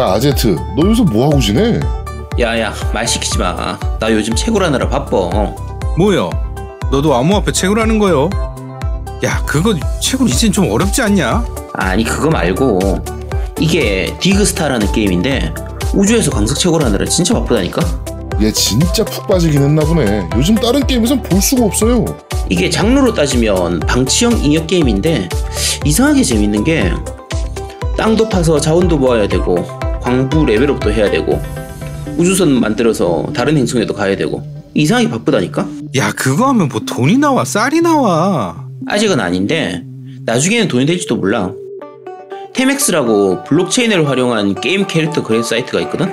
야 아제트 너 요새 뭐하고 지내? 야야 말 시키지 마. 나 요즘 채굴하느라 바빠. 뭐요? 너도 암호화폐 채굴하는 거요? 야 그거 채굴 이젠 좀 어렵지 않냐? 아니 그거 말고 이게 디그스타라는 게임인데 우주에서 광석 채굴하느라 진짜 바쁘다니까. 얘 진짜 푹 빠지긴 했나 보네 요즘 다른 게임에선 볼 수가 없어요 이게 장르로 따지면 방치형 인형 게임인데 이상하게 재밌는 게 땅도 파서 자원도 모아야 되고 광부 레벨업도 해야 되고 우주선 만들어서 다른 행성에도 가야 되고 이상하게 바쁘다니까. 야 그거 하면 뭐 돈이 나와 쌀이 나와 아직은 아닌데 나중에는 돈이 될지도 몰라. 테맥스라고 블록체인을 활용한 게임 캐릭터 거래 사이트가 있거든.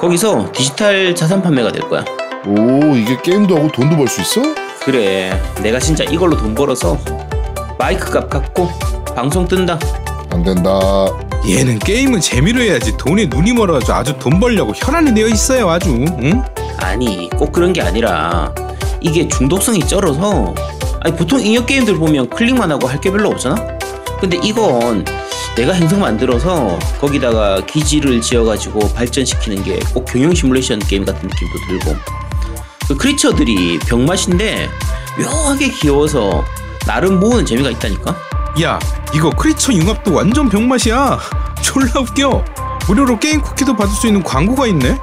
거기서 디지털 자산 판매가 될 거야. 오 이게 게임도 하고 돈도 벌 수 있어? 그래, 내가 진짜 이걸로 돈 벌어서 마이크 값 갚고 방송 뜬다. 안 된다 얘는 게임은 재미로 해야지 돈에 눈이 멀어가지고 아주 돈 벌려고 혈안이 되어 있어요 아주 응? 아니, 꼭 그런 게 아니라 이게 중독성이 쩔어서 아니 보통 인형 게임들 보면 클릭만 하고 할 게 별로 없잖아. 근데 이건 내가 행성 만들어서 거기다가 기지를 지어가지고 발전시키는 게 꼭 경영 시뮬레이션 게임 같은 느낌도 들고 그 크리처들이 병맛인데 묘하게 귀여워서 나름 모으는 재미가 있다니까. 야 이거 크리처 융합도 완전 병맛이야. 졸라 웃겨. 무료로 게임 쿠키도 받을 수 있는 광고가 있네.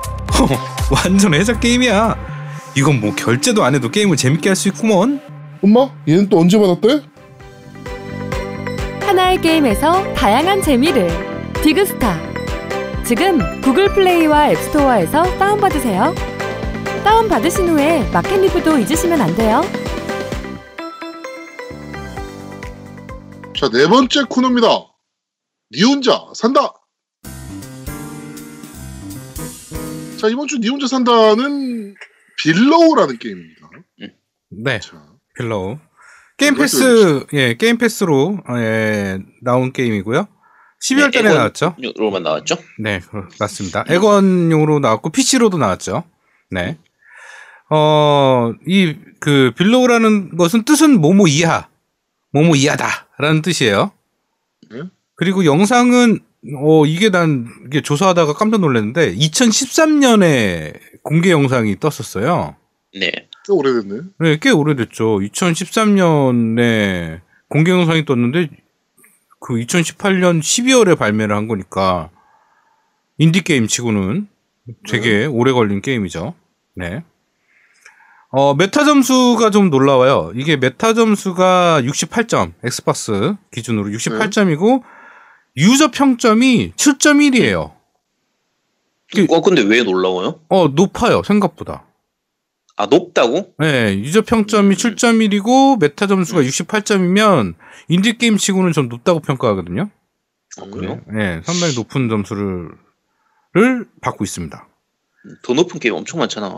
완전 해자 게임이야. 이건 뭐 결제도 안 해도 게임을 재밌게 할 수 있구먼. 엄마 얘는 또 언제 받았대? 하나의 게임에서 다양한 재미를. 디그스타. 지금 Google Play와 앱스토어에서 다운받으세요. 다운받으신 후에 마켓 리뷰도 잊으시면 안 돼요 자, 네 번째 코너입니다. 니 혼자 산다. 자, 이번 주 니 혼자 산다는 Below라는 게임입니다. 네 자, Below Game Pass 예 Game Pass로 예, 나온 게임이고요 12월 달에 네, 나왔죠 로만 나왔죠? 네, 그- 맞습니다. 액원용으로 나왔고 PC로도 나왔죠. 네. 어, 이 그 빌로우라는 것은 뜻은 뭐뭐 이하, 뭐뭐 이하다 라는 뜻이에요. 네? 그리고 영상은 어 이게 난 이게 조사하다가 깜짝 놀랐는데 2013년에 공개 영상이 떴었어요. 네. 꽤 오래됐네. 네, 꽤 오래됐죠. 2013년에 공개 영상이 떴는데 그 2018년 12월에 발매를 한 거니까 인디 게임 치고는 되게 오래 걸린 게임이죠. 네. 어, 메타 점수가 좀 놀라워요. 이게 메타 점수가 68점, 엑스박스 기준으로 68점이고 유저 평점이 7.1이에요. 그- 어 근데 왜 놀라워요? 어, 높아요. 생각보다. 아 높다고? 네, 유저 평점이 7.1이고 메타 점수가 68점이면 인디 게임 치고는 좀 높다고 평가하거든요. 아 그래요? 네, 상당히 높은 점수를 를 받고 있습니다. 더 높은 게임 엄청 많잖아.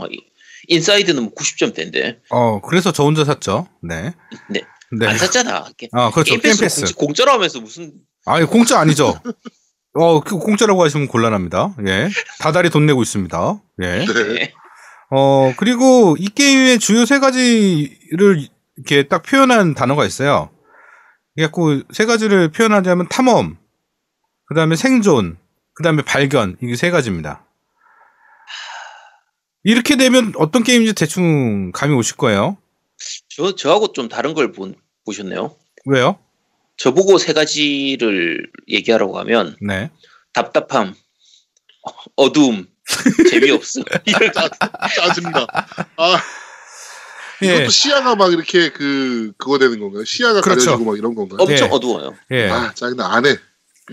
이- Inside는 뭐 90점대인데. 어, 그래서 저 혼자 샀죠. 네. 네. 네. 안 샀잖아. 게, 아, 그렇죠. Game Pass Pass. 공, 공짜 로 하면서 무슨 아니, 공짜 아니죠. 어, 그 공짜라고 하시면 곤란합니다. 예. 다달이 돈 내고 있습니다. 예. 네. 네. 어, 그리고 이 게임의 주요 세 가지를 이렇게 딱 표현한 단어가 있어요. 그래갖고 세 가지를 표현하자면 탐험, 그 다음에 생존, 그 다음에 발견, 이게 세 가지입니다. 이렇게 되면 어떤 게임인지 대충 감이 오실 거예요. 저 저하고 좀 다른 걸 보, 보셨네요. 왜요? 저보고 세 가지를 얘기하라고 하면 네. 답답함, 어, 어두움, 재미없음. 이걸 다 짜증나. 아, 예. 이것도 시야가 막 이렇게 그, 그거 되는 건가요? 시야가 그렇죠. 가려지고 막 이런 건가요? 엄청 예. 어두워요. 예. 아, 짜증나. 안 해.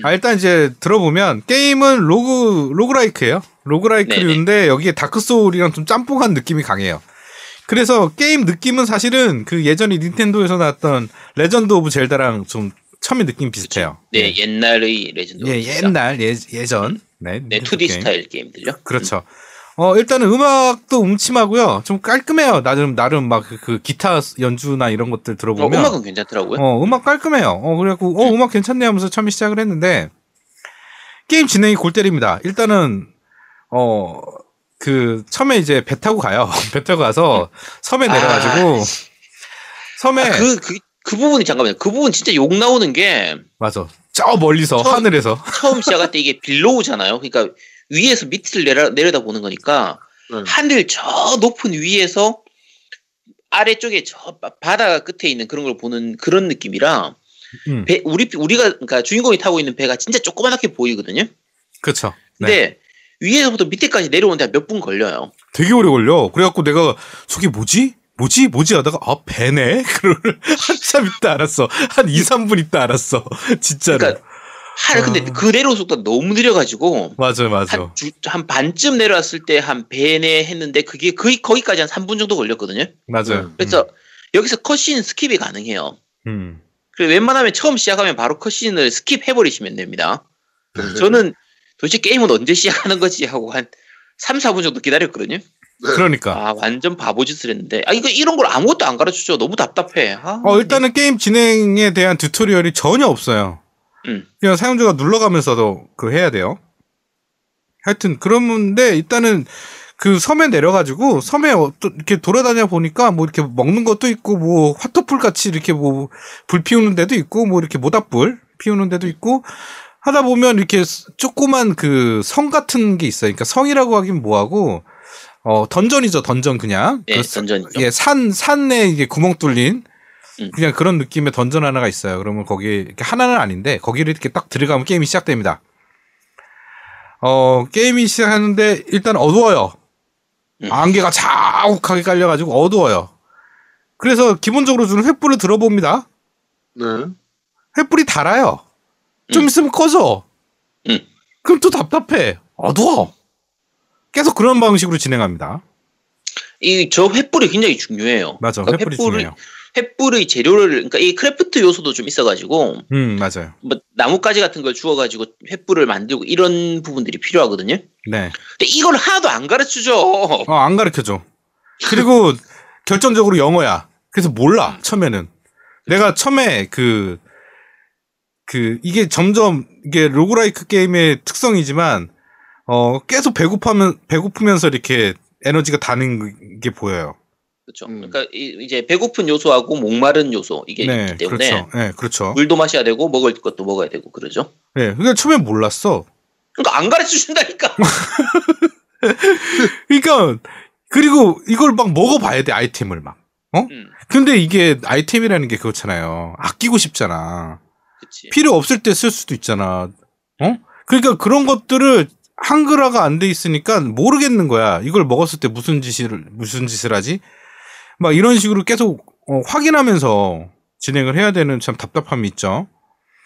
아, 일단 이제 들어보면 게임은 rogue roguelike예요. roguelike류인데 여기에 Dark Souls랑 좀 짬뽕한 느낌이 강해요. 그래서 게임 느낌은 사실은 그 예전에 닌텐도에서 나왔던 Legend of Zelda랑 좀 처음에 느낌 비슷해요. 네, 옛날의 레전드. 예, 옛날 예, 예전 네, 네, 닌텐도 2D 게임. 스타일 게임들요. 그렇죠. 어 일단은 음악도 음침하고요. 좀 깔끔해요. 나름 나름 막그 기타 연주나 이런 것들 어, 들어보면 음악은 괜찮더라고요. 어, 음악 깔끔해요. 어, 그래 갖고, 어, 음악 괜찮네 하면서 처음에 시작을 했는데, 게임 진행이 골 때립니다. 일단은, 어, 그, 처음에 이제 배 타고 가요. 배 타고 가서 섬에 아, 내려가지고, 섬에, 아, 그, 그, 그 부분이 잠깐만요. 그 부분 진짜 욕 나오는 게 맞아. 저 멀리서 처음- 하늘에서 처음 시작할 때 이게 빌로우잖아요. 그러니까 위에서 밑을 내려, 내려다 보는 거니까 네. 하늘 저 높은 위에서 아래쪽에 저 바- 바다 끝에 있는 그런 걸 보는 그런 느낌이라 음. 배, 우리 우리가 그러니까 주인공이 타고 있는 배가 진짜 조그맣게 보이거든요. 그렇죠. 네. 근데 위에서부터 밑에까지 내려오는데 몇 분 걸려요. 되게 오래 걸려. 그래갖고 내가 저게 뭐지? 뭐지? 뭐지? 하다가 아 배네? 그걸 한참 있다 알았어. 한 2, 3분 있다 알았어. 진짜로. 그러니까 하 근데 아. 그 내려오는 속도가 너무 느려가지고 맞아 맞아. 한, 주- 한 반쯤 내려왔을 때 한 배네 했는데 그게 거의 거기까지 한 3분 정도 걸렸거든요. 맞아요. 그래서 여기서 cutscene skip이 가능해요. 음. 그리고 웬만하면 처음 시작하면 바로 cutscene을 skip해버리시면 됩니다. 네. 저는 도대체 게임은 언제 시작하는 거지 하고 한 3, 4분 정도 기다렸거든요. 네. 그러니까. 아, 완전 바보짓을 했는데. 아, 이거 이런 걸 아무것도 안 가르쳐 줘. 너무 답답해. 아, 어 일단은 게임 진행에 대한 튜토리얼이 전혀 없어요. 음. 그냥 사용자가 눌러가면서도 그 해야 돼요. 하여튼 그런데 일단은 그 섬에 내려가지고 섬에 어- 또 이렇게 돌아다녀 보니까 뭐 이렇게 먹는 것도 있고 뭐 화토풀 같이 이렇게 뭐 불 피우는 데도 있고 뭐 이렇게 모닥불 피우는 데도 있고 하다 보면 이렇게 스- 조그만 그 성 같은 게 있어요. 그러니까 성이라고 하긴 뭐하고 어 던전이죠 던전 그냥 예, 그 사- 던전이죠. 예, 산 산에 이게 구멍 뚫린 음. 그냥 그런 느낌의 던전 하나가 있어요. 그러면 거기 이렇게 하나는 아닌데 거기를 이렇게 딱 들어가면 게임이 시작됩니다. 어 게임이 시작하는데 일단 어두워요. 음. 안개가 자욱하게 깔려가지고 어두워요. 그래서 기본적으로 주는 횃불을 들어봅니다. 네. 횃불이 달아요. 좀 음. 있으면 꺼져. 음. 그럼 또 답답해. 어두워. 계속 그런 방식으로 진행합니다. 이 저 횃불이 굉장히 중요해요. 맞아. 그러니까 횃불이 횃불을- 중요해요. 횃불의 재료를 그러니까 이 craft 요소도 좀 있어가지고 음, 맞아요. 뭐 나뭇가지 같은 걸 주워가지고 횃불을 만들고 이런 부분들이 필요하거든요. 네. 근데 이걸 하나도 안 가르쳐줘. 어, 안 가르쳐줘. 그리고 결정적으로 영어야. 그래서 몰라, 처음에는. 내가 처음에 그, 그, 이게 점점, 이게 로그라이크 게임의 특성이지만, 어, 계속 배고파면, 배고프면서 이렇게 에너지가 다는 게 보여요. 그렇죠. 음. 그러니까 이- 이제 배고픈 요소하고 목마른 요소 이게 네, 있기 때문에 그렇죠. 네, 그렇죠. 물도 마셔야 되고 먹을 것도 먹어야 되고 그러죠. 네, 근데 처음에 몰랐어. 그러니까 안 가르쳐 준다니까. 그러니까, 그리고 이걸 막 먹어봐야 돼, 아이템을 막. 음, 근데 이게 아이템이라는 게 그렇잖아요. 아끼고 싶잖아. 그치. 필요 없을 때 쓸 수도 있잖아. 어? 그러니까 그런 것들을 한글화가 안 돼 있으니까 모르겠는 거야. 이걸 먹었을 때 무슨 짓을 무슨 짓을 하지? 막 이런 식으로 계속 어, 확인하면서 진행을 해야 되는 참 답답함이 있죠.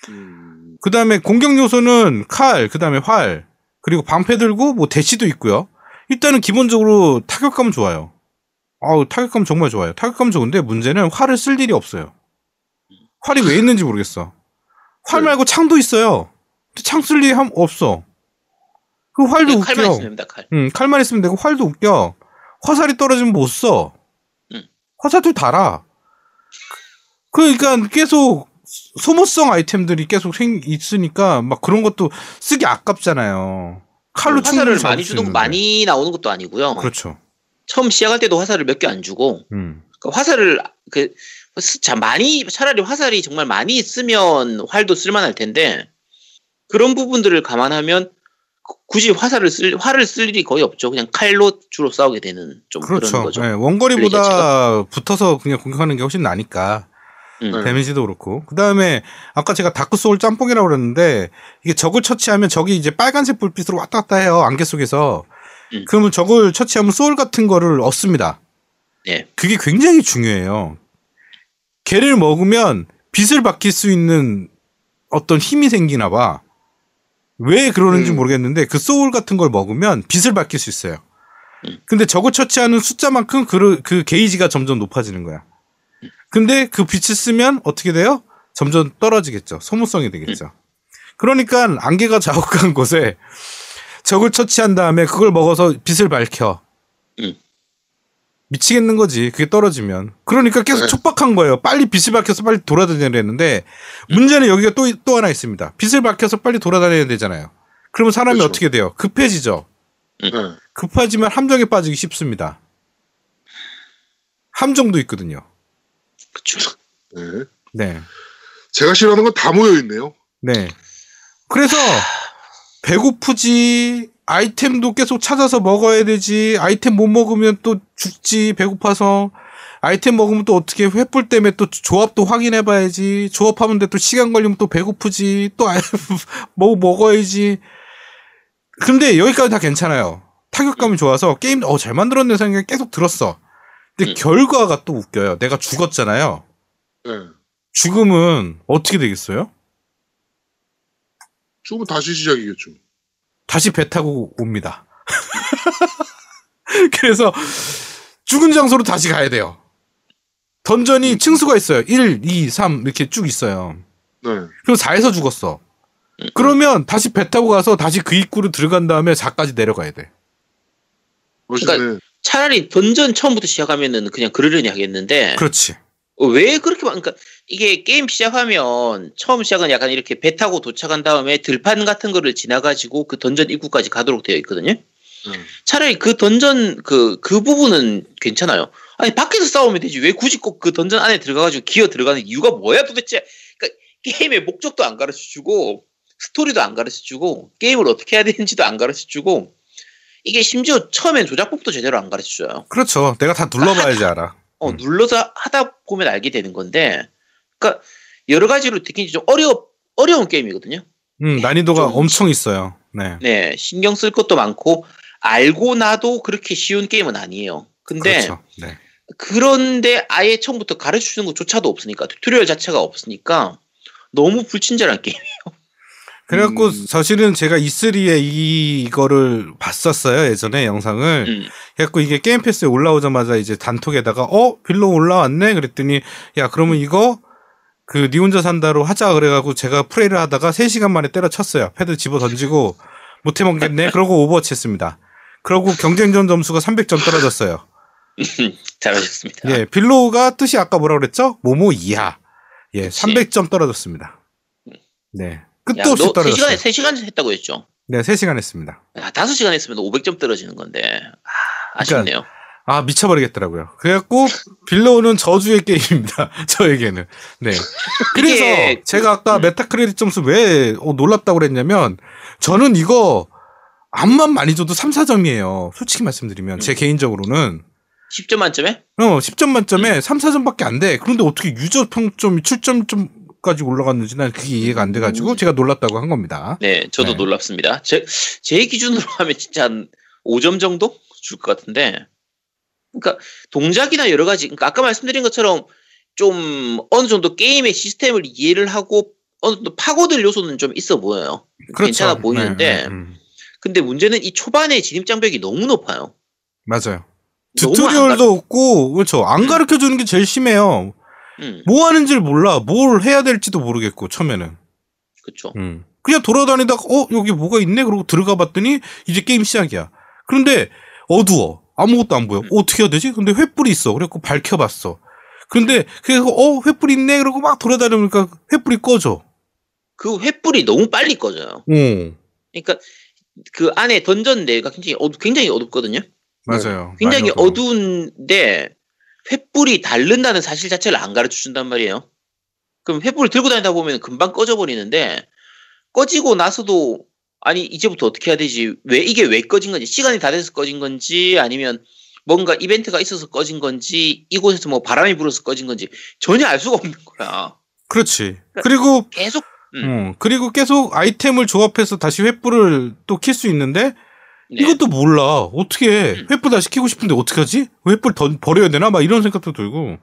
음, 그 다음에 공격 요소는 칼, 그 다음에 활, 그리고 방패 들고 뭐 대시도 있고요. 일단은 기본적으로 타격감은 좋아요. 아우 타격감 정말 좋아요. 타격감 좋은데 문제는 활을 쓸 일이 없어요. 활이 왜 있는지 모르겠어. 활 네. 말고 창도 있어요. 창 쓸 일이 함- 없어. 그 활도 칼만 웃겨. 있으면 됩니다. 칼. 응, 칼만 있으면 되고 활도 웃겨. 화살이 떨어지면 못 써. 응. 화살도 달아. 그러니까 계속 소모성 아이템들이 계속 생 있으니까 막 그런 것도 쓰기 아깝잖아요. 칼로 화살을 많이 주는. 많이 나오는 것도 아니고요. 그렇죠. 처음 시작할 때도 화살을 몇 개 안 주고 음. 그러니까 화살을 그 자, 많이 차라리 화살이 정말 많이 있으면 활도 쓸만할 텐데 그런 부분들을 감안하면 구- 굳이 화살을 쓸 활을 쓸 일이 거의 없죠. 그냥 칼로 주로 싸우게 되는 좀 그런 그렇죠. 거죠. 예, 원거리보다 붙어서 그냥 공격하는 게 훨씬 나니까. 음. 네. 데미지도 그렇고. 그 다음에 아까 제가 다크 소울 짬뽕이라고 그랬는데 이게 적을 처치하면 적이 이제 빨간색 불빛으로 왔다 갔다 해요. 안개 속에서. 음. 그러면 적을 처치하면 소울 같은 거를 얻습니다. 네. 그게 굉장히 중요해요. 걔를 먹으면 빛을 밝힐 수 있는 어떤 힘이 생기나 봐. 왜 그러는지 음. 모르겠는데 그 소울 같은 걸 먹으면 빛을 밝힐 수 있어요. 음. 근데 적을 처치하는 숫자만큼 그, 그 게이지가 점점 높아지는 거야. 근데 그 빛을 쓰면 어떻게 돼요? 점점 떨어지겠죠. 소모성이 되겠죠. 그러니까 안개가 자욱한 곳에 적을 처치한 다음에 그걸 먹어서 빛을 밝혀. 음. 미치겠는 거지. 그게 떨어지면. 그러니까 계속 네. 촉박한 거예요. 빨리 빛을 밝혀서 빨리 돌아다녀야 되는데 문제는 여기가 또, 또 하나 있습니다. 빛을 밝혀서 빨리 돌아다녀야 되잖아요. 그러면 사람이 그렇죠. 어떻게 돼요? 급해지죠. 네. 급하지만 함정에 빠지기 쉽습니다. 함정도 있거든요. 그렇죠. 네. 네. 제가 싫어하는 건 다 모여 있네요. 네. 그래서 배고프지 아이템도 계속 찾아서 먹어야 되지. 아이템 못 먹으면 또 죽지. 배고파서. 아이템 먹으면 또 어떻게 횃불 때문에 또 조합도 확인해 봐야지. 조합하는데 또 시간 걸리면 또 배고프지. 또 아이- 뭐 먹어야지. 근데 여기까지 다 괜찮아요. 타격감이 좋아서 게임 어 잘 만들었네 생각이 계속 들었어. 근데 음. 결과가 또 웃겨요. 내가 죽었잖아요. 네. 죽음은 어떻게 되겠어요? 죽으면 다시 시작이겠죠. 다시 배 타고 옵니다. 그래서 죽은 장소로 다시 가야 돼요. 던전이 층수가 있어요. 1, 2, 3 이렇게 쭉 있어요. 네. 그럼 4에서 죽었어. 그러면 다시 배 타고 가서 다시 그 입구로 들어간 다음에 4까지 내려가야 돼. 멋있네. 그러니까 차라리 던전 처음부터 시작하면은 그냥 그러려니 하겠는데 그렇지. 어, 왜 그렇게 막 그러니까 이게 게임 시작하면 처음 시작은 약간 이렇게 배 타고 도착한 다음에 들판 같은 거를 지나가지고 그 던전 입구까지 가도록 되어 있거든요. 네. 차라리 그 던전 그 그 부분은 괜찮아요. 아니 밖에서 싸우면 되지 왜 굳이 꼭 그 던전 안에 들어가가지고 기어 들어가는 이유가 뭐야 도대체? 그러니까 게임의 목적도 안 가르쳐 주고 스토리도 안 가르쳐 주고 게임을 어떻게 해야 되는지도 안 가르쳐 주고 이게 심지어 처음엔 조작법도 제대로 안 가르쳐 줘요. 그렇죠. 내가 다 눌러봐야지 알아. 어, 음. 눌러서 하다 보면 알게 되는 건데, 그러니까 여러 가지로 특히 좀 어려 어려운 게임이거든요. 음, 난이도가 좀- 엄청 있어요. 네. 네, 신경 쓸 것도 많고 알고 나도 그렇게 쉬운 게임은 아니에요. 근데 그렇죠. 네. 그런데 아예 처음부터 가르쳐 주는 것조차도 없으니까 tutorial 자체가 없으니까 너무 불친절한 게임. 그래갖고 음. 사실은 제가 E3에 이, 이거를 봤었어요. 예전에 영상을. 음. 그래갖고 이게 게임 패스에 올라오자마자 이제 단톡에다가 어 빌로우 올라왔네 그랬더니 야 그러면 이거 그 니 혼자 산다로 하자 그래갖고 제가 플레이를 하다가 3시간 만에 때려쳤어요. 패드 집어 던지고 못해 먹겠네? 그러고 오버워치 했습니다. 그러고 경쟁전 점수가 300점 떨어졌어요. 잘하셨습니다. 예 빌로가 뜻이 아까 뭐라 그랬죠? 모모 이하. 예 그치. 300점 떨어졌습니다. 네 야, 끝도 없이 너 떨어졌어요. 3시간에 3시간 했다고 했죠. 네 3시간 했습니다. 아, 5시간 했으면 500점 떨어지는 건데. 아, 그러니까 아 미쳐버리겠더라고요. 그래갖고 빌로우는 저주의 게임입니다. 저에게는. 네. 그래서 제가 아까 음. 메타크레딧 점수 왜 어, 놀랍다고 그랬냐면 저는 이거 암만 많이 줘도 3, 4점이에요. 솔직히 말씀드리면 제 음. 개인적으로는 10점 만점에? 어, 10점 만점에 음. 3, 4점밖에 안 돼. 그런데 어떻게 유저 평점이 7점까지 올라갔는지 난 그게 이해가 안 돼가지고 제가 놀랐다고 한 겁니다. 네, 저도 네. 놀랍습니다. 제, 제 기준으로 하면 진짜 한 5점 정도 줄 것 같은데. 그러니까 동작이나 여러 가지, 그러니까 아까 말씀드린 것처럼 좀 어느 정도 게임의 시스템을 이해를 하고 어느 정도 파고들 요소는 좀 있어 보여요. 괜찮아 보이는데, 네, 네, 음. 근데 문제는 이 초반에 진입 장벽이 너무 높아요. 맞아요. 튜토리얼도 없고 그렇죠. 안 음. 가르쳐 주는 게 제일 심해요. 음, 뭐 하는지를 몰라. 뭘 해야 될지도 모르겠고 처음에는. 그쵸. 음. 그냥 돌아다니다가 어 여기 뭐가 있네 그러고 들어가 봤더니 이제 게임 시작이야. 그런데 어두워. 아무것도 안 보여. 음. 어떻게 해야 되지? 근데 횃불이 있어. 그래갖고 밝혀봤어. 근데 그래서 어 횃불 있네 그러고 막 돌아다니니까 횃불이 꺼져. 그 횃불이 너무 빨리 꺼져요. 어 그러니까 그 안에 던전 내가 굉장히 어두, 굉장히 어둡거든요. 맞아요. 굉장히 많이 어두워. 어두운데 횃불이 다른다는 사실 자체를 안 가르쳐 준단 말이에요. 그럼 횃불을 들고 다니다 보면 금방 꺼져 버리는데 꺼지고 나서도 아니 이제부터 어떻게 해야 되지? 왜 이게 왜 꺼진 건지 시간이 다 돼서 꺼진 건지 아니면 뭔가 이벤트가 있어서 꺼진 건지 이곳에서 뭐 바람이 불어서 꺼진 건지 전혀 알 수가 없는 거야. 그렇지. 그리고 계속 음. 음, 그리고 계속 아이템을 조합해서 다시 횃불을 또 킬 수 있는데 네. 이것도 몰라. 어떻게 해? 음. 횃불 다시 키고 싶은데 어떡하지? 횃불 던 버려야 되나? 막 이런 생각도 들고.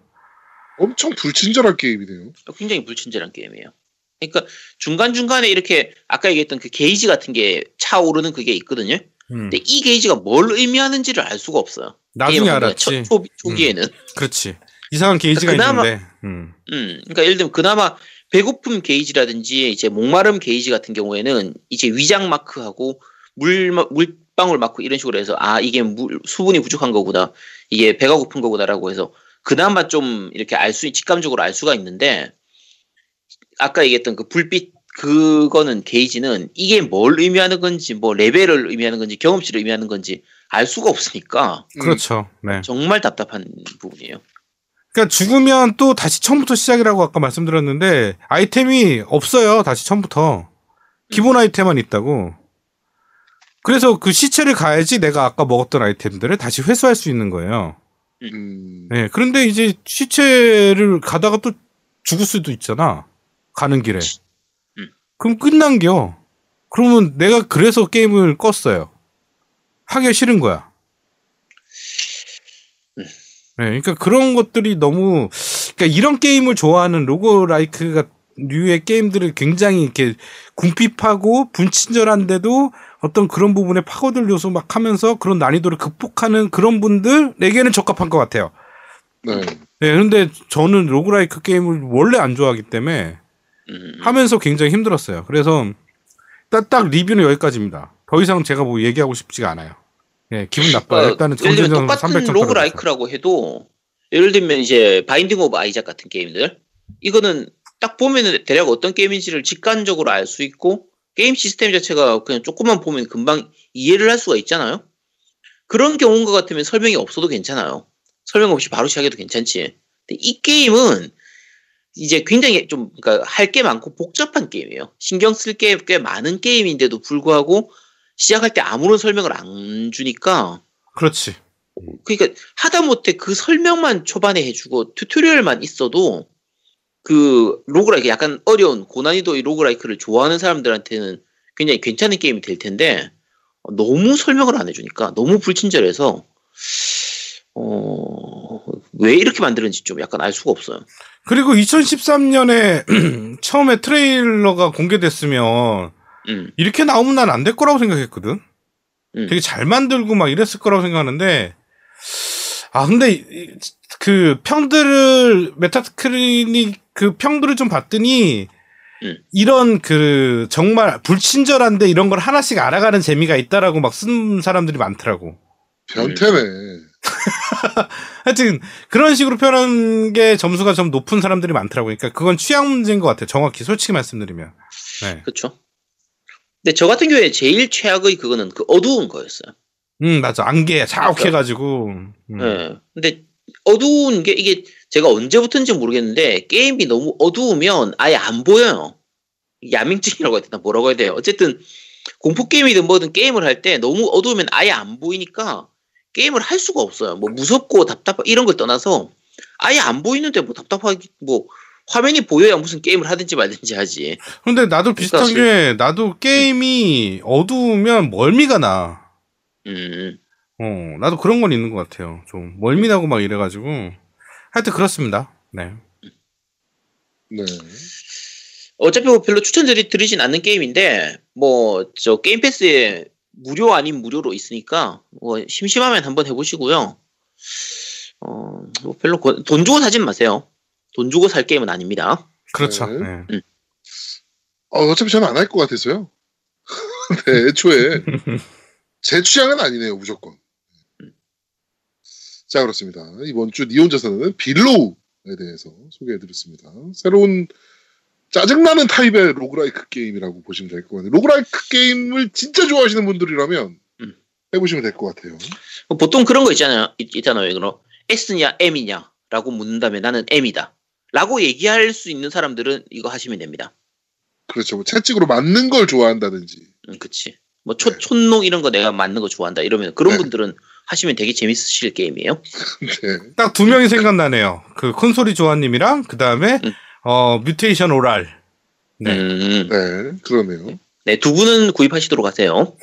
엄청 불친절한 게임이네요. 굉장히 불친절한 게임이에요. 그러니까 중간중간에 이렇게 아까 얘기했던 그 게이지 같은 게 차오르는 그게 있거든요. 음. 근데 이 게이지가 뭘 의미하는지를 알 수가 없어요. 나중에 알았지. 초, 초, 초기에는. 그렇지. 이상한 게이지가 그나마- 있는데. 음. 음, 그러니까 예를 들면 그나마 배고픔 게이지라든지 이제 목마름 게이지 같은 경우에는 이제 위장 마크하고 물 물방울 마크 이런 식으로 해서 아 이게 물 수분이 부족한 거구나 이게 배가 고픈 거구나라고 해서 그나마 좀 이렇게 알 수 직감적으로 알 수가 있는데 아까 얘기했던 그 불빛 그거는 게이지는 이게 뭘 의미하는 건지 뭐 레벨을 의미하는 건지 경험치를 의미하는 건지 알 수가 없으니까 음. 그렇죠. 네. 정말 답답한 부분이에요. 그러니까 죽으면 또 다시 처음부터 시작이라고 아까 말씀드렸는데 아이템이 없어요. 다시 처음부터 기본 아이템만 있다고. 그래서 그 시체를 가야지 내가 아까 먹었던 아이템들을 다시 회수할 수 있는 거예요. 음, 네, 그런데 이제 시체를 가다가 또 죽을 수도 있잖아. 가는 길에. 음. 그럼 끝난겨. 그러면 내가 그래서 게임을 껐어요. 하기가 싫은 거야. 음. 네, 그러니까 그런 것들이 너무, 그러니까 이런 게임을 좋아하는 로고라이크가 류의 게임들을 굉장히 이렇게 궁핍하고 분친절한데도 어떤 그런 부분에 파고들 요소 막 하면서 그런 난이도를 극복하는 그런 분들에게는 적합한 것 같아요. 네. 네, 근데 저는 로그라이크 게임을 원래 안 좋아하기 때문에 음. 하면서 굉장히 힘들었어요. 그래서 딱, 딱 리뷰는 여기까지입니다. 더 이상 제가 뭐 얘기하고 싶지가 않아요. 예, 기분 나빠요. 일단은 예를 들면 똑같은 300점 roguelike라고 해도 예를 들면 이제 바인딩 오브 아이작 같은 게임들 이거는 딱 보면은 대략 어떤 게임인지를 직관적으로 알 수 있고 게임 시스템 자체가 그냥 조금만 보면 금방 이해를 할 수가 있잖아요. 그런 경우인 것 같으면 설명이 없어도 괜찮아요. 설명 없이 바로 시작해도 괜찮지. 근데 이 게임은 이제 굉장히 좀 그러니까 할 게 많고 복잡한 게임이에요. 신경 쓸 게 꽤 많은 게임인데도 불구하고 시작할 때 아무런 설명을 안 주니까 그렇지. 그러니까 하다못해 그 설명만 초반에 해주고 tutorial만 있어도 그 roguelike 약간 어려운 고난이도의 roguelike를 좋아하는 사람들한테는 굉장히 괜찮은 게임이 될 텐데 어, 너무 설명을 안 해주니까 너무 불친절해서 어, 왜 이렇게 만드는지 좀 약간 알 수가 없어요. 그리고 2013년에 처음에 트레일러가 공개됐으면 음, 이렇게 나오면 난 안 될 거라고 생각했거든. 음. 되게 잘 만들고 막 이랬을 거라고 생각하는데 아 근데 그 평들을 메타크리닉 그 평들을 좀 봤더니 음. 이런 그 정말 불친절한데 이런 걸 하나씩 알아가는 재미가 있다라고 막 쓴 사람들이 많더라고. 변태네. 하여튼 그런 식으로 표현한 게 점수가 좀 높은 사람들이 많더라고. 그러니까 그건 취향 문제인 것 같아요. 정확히 솔직히 말씀드리면. 네. 그렇죠. 근데 저 같은 경우에 제일 최악의 그거는 그 어두운 거였어요. 음 맞아. 안개 자욱해가지고. 음. 예. 근데 어두운 게 이게 제가 언제부터인지 모르겠는데 게임이 너무 어두우면 아예 안 보여요. 야맹증이라고 해야 되나 뭐라고 해야 돼요. 어쨌든 공포 게임이든 뭐든 게임을 할 때 너무 어두우면 아예 안 보이니까 게임을 할 수가 없어요. 뭐 무섭고 답답 이런 걸 떠나서 아예 안 보이는데 뭐 답답하기 뭐 화면이 보여야 무슨 게임을 하든지 말든지 하지. 근데 나도 비슷한 사실- 게 나도 게임이 어두우면 멀미가 나. 음. 어, 나도 그런 건 있는 것 같아요. 좀 멀미나고 막 이래가지고 하여튼 그렇습니다. 네. 네. 어차피 뭐 별로 추천드리 드리진 않는 게임인데 뭐 저 게임 패스에 무료 아닌 무료로 있으니까 뭐 심심하면 한번 해보시고요. 어 뭐 별로 고- 돈 주고 사진 마세요. 돈 주고 살 게임은 아닙니다. 그렇죠. 네. 네. 어, 어차피 저는 안 할 것 같아서요. 네, 애초에 제 취향은 아니네요, 무조건. 자, 그렇습니다. 이번 주 니 혼자서는 빌로우에 대해서 소개해드렸습니다. 새로운 짜증나는 타입의 roguelike 게임이라고 보시면 될 것 같아요. roguelike 게임을 진짜 좋아하시는 분들이라면 음. 해보시면 될 것 같아요. 보통 그런 거 있잖아요. 있, 있잖아요. 이거 S냐 M이냐 라고 묻는다면 나는 M이다. 라고 얘기할 수 있는 사람들은 이거 하시면 됩니다. 그렇죠. 뭐 채찍으로 맞는 걸 좋아한다든지. 음, 그치. 뭐 초, 네. 촌농 이런 거 내가 맞는 거 좋아한다. 이러면 그런 네. 분들은 하시면 되게 재밌으실 게임이에요. 네. 딱두 명이 생각나네요. 그 콘솔이 조아님이랑 그 다음에 음. 어 뮤테이션 오랄. 네. 음, 네, 그러네요. 네, 두 분은 구입하시도록 하세요.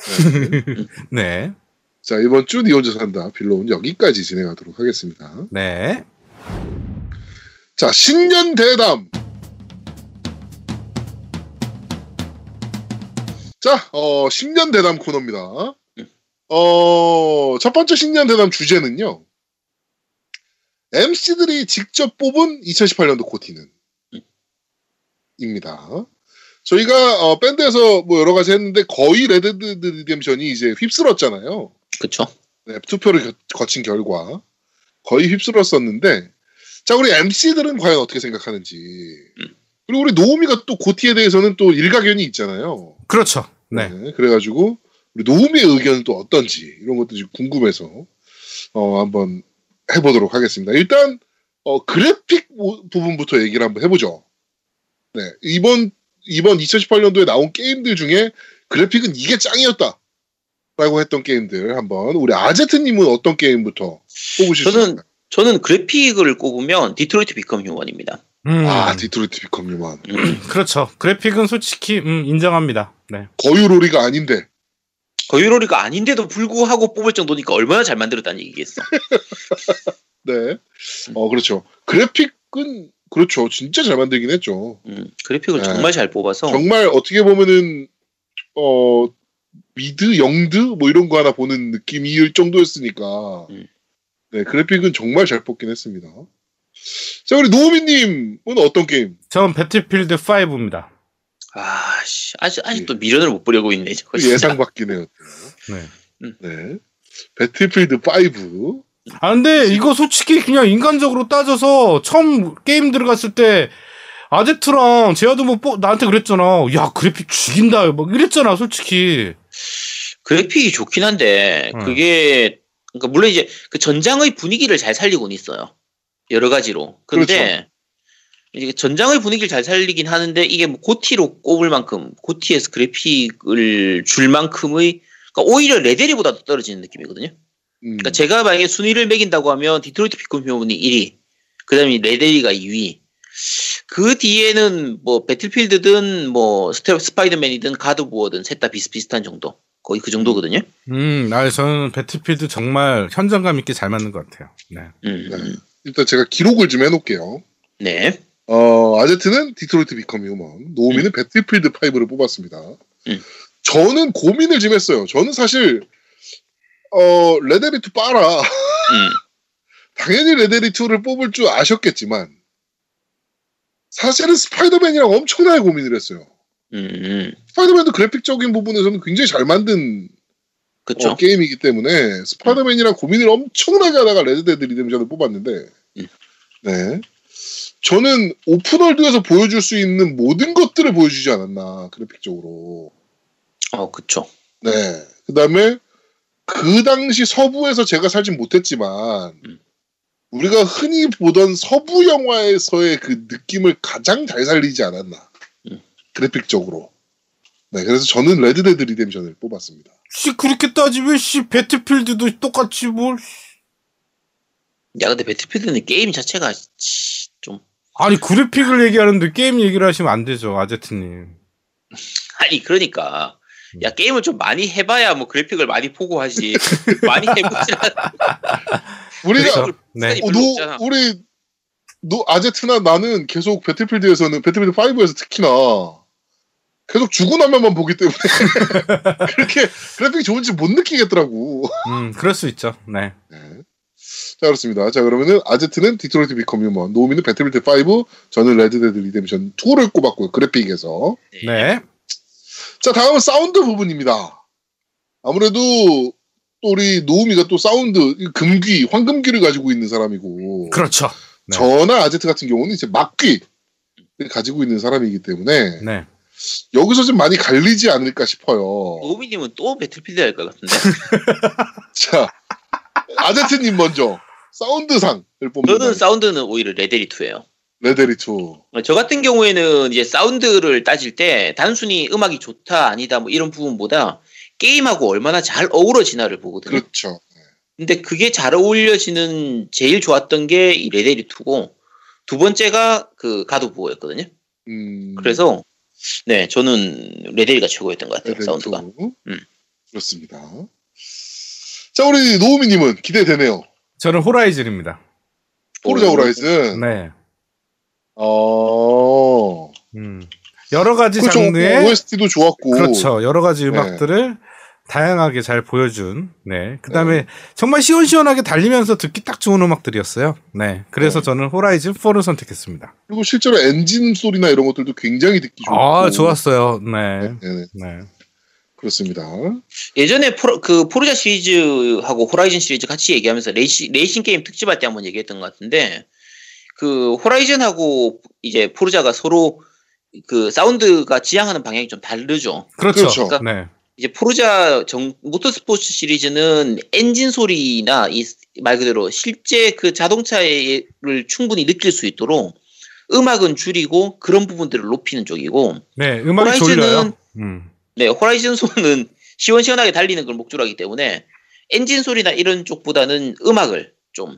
네. 자, 이번 주 니혼자 산다 빌로우는 여기까지 진행하도록 하겠습니다. 네. 자, 신년 대담. 자, 어, 신년 대담 코너입니다. 음. 어, 첫 번째 신년 대담 주제는요. MC들이 직접 뽑은 2018년도 GOTY는 음. 입니다. 저희가 어, 밴드에서 뭐 여러 가지 했는데 거의 레드 데드 리뎀션이 이제 휩쓸었잖아요. 그쵸? 네, 투표를 겨- 거친 결과 거의 휩쓸었었는데 자 우리 MC들은 과연 어떻게 생각하는지 음. 그리고 우리 노우미가 또 GOTY에 대해서는 또 일가견이 있잖아요. 그렇죠. 네. 그래가지고 우리 노우미의 의견은 또 어떤지 이런 것도 좀 궁금해서 어 한번 해보도록 하겠습니다. 일단 어, 그래픽 모- 부분부터 얘기를 한번 해보죠. 네. 이번, 이번 2018년도에 나온 게임들 중에 그래픽은 이게 짱이었다. 라고 했던 게임들 한번 우리 아제트님은 어떤 게임부터 뽑으실 수 저는 있을까요? 저는 그래픽을 꼽으면 디트로이트 비컴 휴먼입니다. 음, 아 디트로이트 비컴 유만 그렇죠. 그래픽은 솔직히 음, 인정합니다. 네. 거유로리가 아닌데 거유로리가 아닌데도 불구하고 뽑을 정도니까 얼마나 잘 만들었다는 얘기겠어. 네. 어 그렇죠. 그래픽은 그렇죠. 진짜 잘 만들긴 했죠. 음, 그래픽을 네. 정말 잘 뽑아서 정말 어떻게 보면은 어 미드 영드 뭐 이런 거 하나 보는 느낌일 정도였으니까 음. 네 그래픽은 정말 잘 뽑긴 했습니다. 자 우리 노우미님은 어떤 게임? 전 배틀필드 5입니다. 아씨 아직 아직도 미련을 못 버리고 있네. 저거. 예상 해요. 네. 네. 배틀필드 5. 아 근데 이거 솔직히 그냥 인간적으로 따져서 처음 게임 들어갔을 때 아제트랑 제아도 뭐 뽀- 나한테 그랬잖아. 야 그래픽 죽인다. 뭐 이랬잖아 솔직히. 그래픽이 좋긴 한데 음. 그게 그러니까 물론 이제 그 전장의 분위기를 잘 살리고는 있어요. 여러 가지로. 근데 그렇죠. 이제 전장의 분위기를 잘 살리긴 하는데 이게 뭐 GOTY로 꼽을 만큼 GOTY에서 그래픽을 줄 만큼의 그러니까 오히려 레데리보다 더 떨어지는 느낌이거든요. 음. 그러니까 제가 만약에 순위를 매긴다고 하면 디트로이트 비컴 휴먼이 1위, 그다음에 레데리가 2위. 그 뒤에는 뭐 배틀필드든 뭐 스테, 스파이더맨이든 갓 오브 워든 셋 다 비슷비슷한 정도. 거의 그 정도거든요. 음, 나 저는 Battlefield 정말 현장감 있게 잘 만든 것 같아요. 네. 음, 네. 음. 일단 제가 기록을 좀 해놓을게요. 네. 어, 아제트는 Detroit Become Human, 노우미는 Battlefield 5를 뽑았습니다. 음. 저는 고민을 좀 했어요. 저는 사실, 어, 레데리2 빠라. 음. 당연히 레데리2를 뽑을 줄 아셨겠지만, 사실은 Spider-Man이랑 엄청나게 고민을 했어요. 음, 음. Spider-Man도 그래픽적인 부분에서는 굉장히 잘 만든. 어, 게임이기 때문에 Spider-Man이랑 고민을 엄청나게 하다가 Red Dead Redemption을 뽑았는데 음. 네 저는 open world에서 보여줄 수 있는 모든 것들을 보여주지 않았나 그래픽적으로 어, 그쵸. 네 그다음에 그 당시 서부에서 제가 살진 못했지만 음. 우리가 흔히 보던 서부 영화에서의 그 느낌을 가장 잘 살리지 않았나 음. 그래픽적으로 네 그래서 저는 Red Dead Redemption을 뽑았습니다. 씨 그렇게 따지면 씨 Battlefield도 똑같이 뭘 야, 근데 Battlefield는 게임 자체가 치, 좀 아니 그래픽을 얘기하는데 게임 얘기를 하시면 안 되죠 아제트님. 아니 그러니까 야 게임을 좀 많이 해봐야 뭐 그래픽을 많이 보고 하지 많이 해보지 우리가. 네. 어, 없잖아. 우리 노 아제트나 나는 계속 Battlefield에서는 Battlefield 5에서 특히나 계속 죽는 화면만 보기 때문에 그렇게 그래픽이 좋은지 못 느끼겠더라고. 음 그럴 수 있죠. 네. 네. 자 그렇습니다. 자 그러면은 아제트는 Detroit Become Human, 노미는 Battlefield 5, 저는 Red Dead Redemption 2를 꼽았고요. 그래픽에서. 네. 자 다음은 사운드 부분입니다. 아무래도 또 우리 노우미가 또 사운드 이 금귀, 황금귀를 가지고 있는 사람이고 그렇죠. 네. 저나 아제트 같은 경우는 이제 막귀를 가지고 있는 사람이기 때문에 네. 여기서 좀 많이 갈리지 않을까 싶어요. 노우미님은 또 Battlefield 할 것 같은데 자, 아제트님 먼저 사운드상을 뽑는 저는 사운드는 오히려 레데리 2예요. 레데리 2. 저 같은 경우에는 이제 사운드를 따질 때 단순히 음악이 좋다 아니다 뭐 이런 부분보다 게임하고 얼마나 잘 어우러지나를 보거든요. 그렇죠. 근데 그게 잘 어울려지는 제일 좋았던 게 이 레데리 2고 두 번째가 그 가도부어였거든요. 음, 그래서 네 저는 레데리가 최고였던 것 같아요 레데리 사운드가. 2. 음. 그렇습니다. 자, 우리 노우미님은 기대되네요. 저는 호라이즌입니다. 포르자 호라이즌. 네. 어, 음. 여러 가지 그렇죠. 장르의 OST도 좋았고. 그렇죠. 여러 가지 네. 음악들을 다양하게 잘 보여준. 네. 그다음에 정말 시원시원하게 달리면서 듣기 딱 좋은 음악들이었어요. 네. 그래서 네. 저는 Horizon 4를 선택했습니다. 그리고 실제로 엔진 소리나 이런 것들도 굉장히 듣기 좋고. 아, 좋았어요. 네. 네, 네, 네. 그렇습니다. 예전에 포, 그 Forza 시리즈하고 Horizon 시리즈 같이 얘기하면서 레이시, 레이싱 게임 특집할 때 한번 얘기했던 것 같은데 그 호라이즌하고 이제 포르자가 서로 그 사운드가 지향하는 방향이 좀 다르죠. 그렇죠. 그렇죠. 네. 이제 포르자 정, 모터스포츠 시리즈는 엔진 소리나 이 말 그대로 실제 그 자동차를 충분히 느낄 수 있도록 음악은 줄이고 그런 부분들을 높이는 쪽이고 네, 음악이 호라이즌은- 졸려요. 음. 네 호라이즌 소는 시원시원하게 달리는 걸 목적으로 하기 때문에 엔진 소리나 이런 쪽보다는 음악을 좀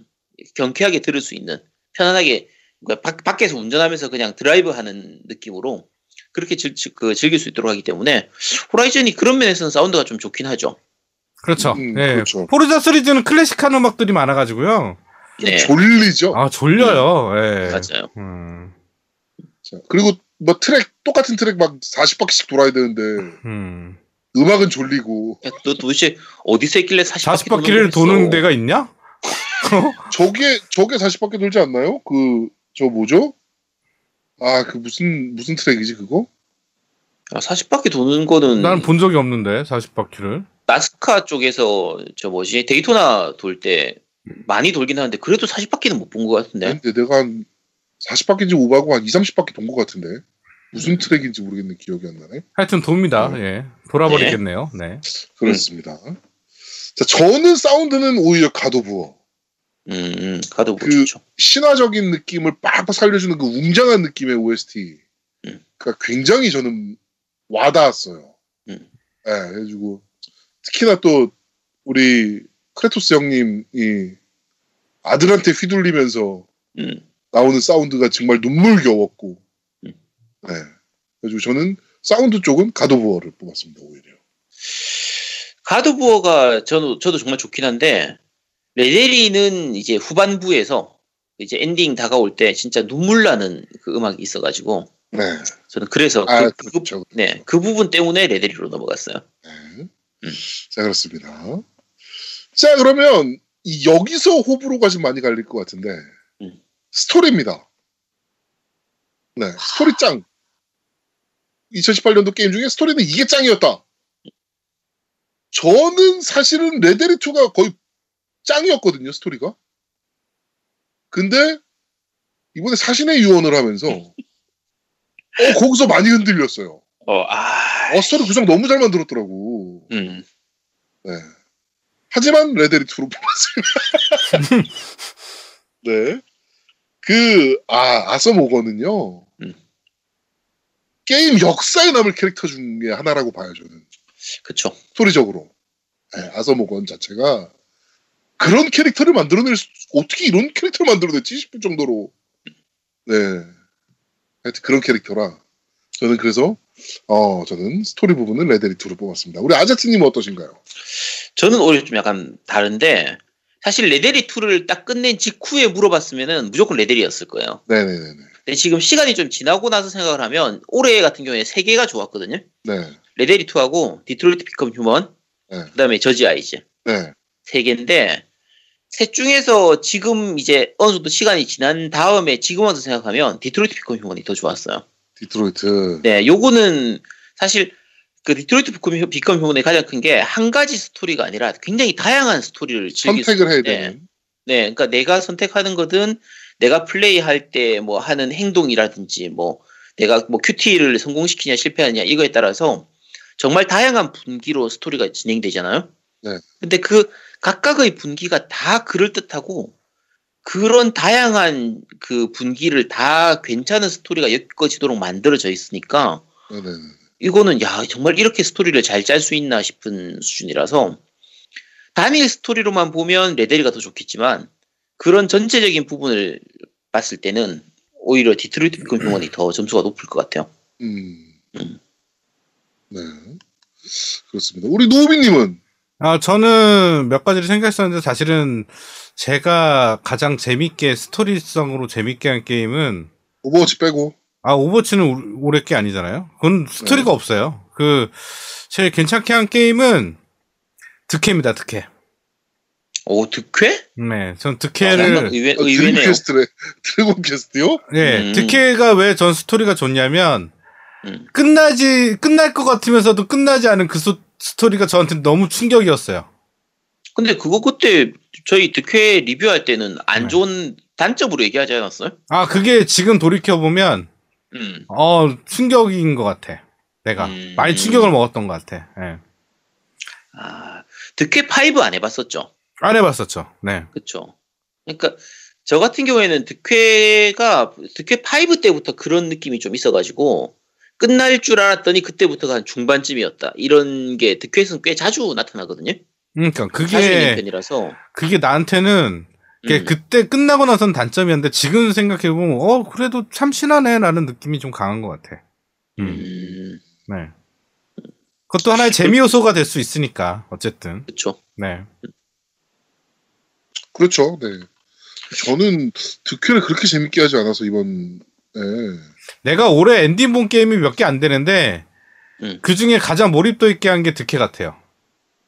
경쾌하게 들을 수 있는 편안하게 그러니까 밖- 밖에서 운전하면서 그냥 드라이브 하는 느낌으로 그렇게 즐, 그 즐길 수 있도록 하기 때문에 Horizon이 그런 면에서는 사운드가 좀 좋긴 하죠. 그렇죠. 음, 네. 그렇죠. Forza 시리즈는 클래식한 음악들이 많아가지고요. 네, 졸리죠. 아 졸려요. 예. 맞아요. 음, 자, 그리고 뭐 트랙 똑같은 트랙 막 40바퀴씩 돌아야 되는데 음. 음악은 졸리고 야, 너 도대체 어디서 했길래 40바퀴 40바퀴를 도는 데가 있냐? 저게 저게 40바퀴 돌지 않나요? 그 저 뭐죠? 아 그 무슨 무슨 트랙이지 그거? 아, 40바퀴 도는 거는 나는 본 적이 없는데 40바퀴를. NASCAR 쪽에서 저 뭐지 데이토나 돌 때 많이 돌긴 하는데 그래도 40바퀴는 못 본 것 같은데 근데 내가 한 40바퀴인지 오바고 한 2, 30바퀴 돈 것 같은데 무슨 트랙인지 모르겠네 기억이 안 나네. 하여튼 돕니다. 네. 예. 돌아버리겠네요. 네. 그렇습니다. 자 저는 사운드는 오히려 가도부어 음, 음 가도 뭐 그- 좋죠 신화적인 느낌을 빡빡 살려주는 그 웅장한 느낌의 OST. 음. 가 굉장히 저는 와닿았어요. 음. 예, 그래가지고 특히나 또 우리 크레토스 형님이 아들한테 휘둘리면서 음. 나오는 사운드가 정말 눈물겨웠고, 음. 네. 그래가지고 저는 사운드 쪽은 God of War를 뽑았습니다 오히려. God of War가 저도 저도 정말 좋긴 한데 레데리는 이제 후반부에서 이제 엔딩 다가올 때 진짜 눈물 나는 그 음악이 있어가지고 네. 저는 그래서 아, 그, 그, 그렇죠. 네, 그 부분 때문에 레데리로 넘어갔어요. 네. 음. 자 그렇습니다. 자 그러면 이 여기서 호불호가 좀 많이 갈릴 것 같은데 음. 스토리입니다. 네, 스토리 짱. 2018년도 게임 중에 스토리는 이게 짱이었다. 저는 사실은 레데리 2가 거의 짱이었거든요, 스토리가. 근데 이번에 사신의 유언을 하면서 어 거기서 많이 흔들렸어요. 어, 아, 어 스토리 구성 너무 잘 만들었더라고. 음, 네. 하지만 레데리 2로 뽑았어요. 네. 그, 아, 아서 모건은요. 음. 게임 역사에 남을 캐릭터 중에 하나라고 봐요, 저는. 그쵸. 스토리적으로. 네, 아서 모건 자체가 그런 캐릭터를 만들어낼 수, 어떻게 이런 캐릭터를 만들어냈지 싶을 정도로. 네. 하여튼 그런 캐릭터라. 저는 그래서, 어, 저는 스토리 부분은 레데리 2로 뽑았습니다. 우리 아제트님은 어떠신가요? 저는 오히려 좀 약간 다른데 사실 레데리 2를 딱 끝낸 직후에 물어봤으면은 무조건 레데리였을 거예요. 네네네네. 근데 지금 시간이 좀 지나고 나서 생각을 하면 올해 같은 경우에 세 개가 좋았거든요. 네. 레데리 2하고 Detroit Become Human, 네. 그다음에 저지 아이즈 네. 세 개인데 셋 중에서 지금 이제 어느 정도 시간이 지난 다음에 지금 와서 생각하면 Detroit Become Human이 더 좋았어요. Detroit. 네, 요거는 사실 그 디트로이트 비컴, 비컴 휴먼의 가장 큰 게 한 가지 스토리가 아니라 굉장히 다양한 스토리를 즐길 수 선택을 해야 되는. 네, 그러니까 내가 선택하는 거든 내가 플레이할 때 뭐 하는 행동이라든지 뭐 내가 뭐 QTE를 성공시키냐 실패하느냐 이거에 따라서 정말 다양한 분기로 스토리가 진행되잖아요. 네. 근데 그 각각의 분기가 다 그럴 듯하고 그런 다양한 그 분기를 다 괜찮은 스토리가 엮어지도록 만들어져 있으니까 네네. 이거는 야 정말 이렇게 스토리를 잘 짤 수 있나 싶은 수준이라서 단일 스토리로만 보면 레데리가 더 좋겠지만 그런 전체적인 부분을 봤을 때는 오히려 디트로이트 비컴 휴먼이 더 점수가 높을 것 같아요. 음. 음. 네. 그렇습니다. 우리 노비님은 아, 저는 몇 가지를 생각했었는데 사실은 제가 가장 재밌게 스토리성으로 재밌게 한 게임은 오버워치 빼고 아, 오버워치는 올- 올해 게 아니잖아요. 그건 스토리가 네. 없어요. 그 제일 괜찮게 한 게임은 드퀘입니다. 드퀘. 오 드퀘? 네, 전 아, 드퀘를 의외, 어, 드래곤 의외네요. 퀘스트래. 드래곤 퀘스트요? 예, 음. 드퀘가 왜 전 스토리가 좋냐면 음. 끝나지 끝날 것 같으면서도 끝나지 않은 그 소- 스토리가 저한테 너무 충격이었어요. 근데 그거 그때 저희 득회 리뷰할 때는 안 네. 좋은 단점으로 얘기하지 않았어요? 아, 그게 지금 돌이켜 보면 음. 어 충격인 것 같아. 내가 음. 많이 충격을 먹었던 것 같아. 예. 아, 득회 5 안 해봤었죠. 안 해봤었죠. 네. 그쵸. 그러니까 저 같은 경우에는 득회가 득회 5 때부터 그런 느낌이 좀 있어가지고 끝날 줄 알았더니 그때부터가 한 중반쯤이었다. 이런 게 득회에서는 꽤 자주 나타나거든요. 그러니까 자신 있는 그게 편이라서. 그게 나한테는 그게 음. 그때 끝나고 나선 단점이었는데 지금 생각해 보면 어 그래도 참 신하네라는 느낌이 좀 강한 것 같아. 음. 음, 네. 그것도 하나의 재미 요소가 될 수 있으니까 어쨌든. 그쵸. 네. 그렇죠. 네. 저는 득회를 그렇게 재밌게 하지 않아서 이번 에 내가 올해 엔딩 본 게임이 몇 개 안 되는데 음. 그 중에 가장 몰입도 있게 한 게 드퀘 같아요.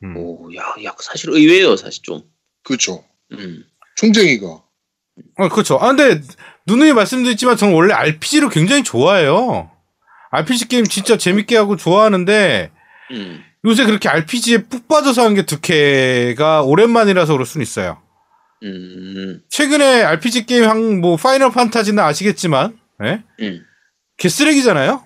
음. 오, 야, 야, 사실 의외예요, 사실 좀. 그렇죠. 음. 총쟁이가 어, 그렇죠. 아, 근데, 누누이 말씀드렸지만, 저는 원래 RPG를 굉장히 좋아해요. RPG 게임 진짜 재밌게 하고 좋아하는데, 음. 요새 그렇게 RPG에 푹 빠져서 한 게 드퀘가 오랜만이라서 그럴 수는 있어요. 음. 최근에 RPG 게임 한, 뭐, 파이널 판타지는 아시겠지만, 예? 음. 개 쓰레기잖아요?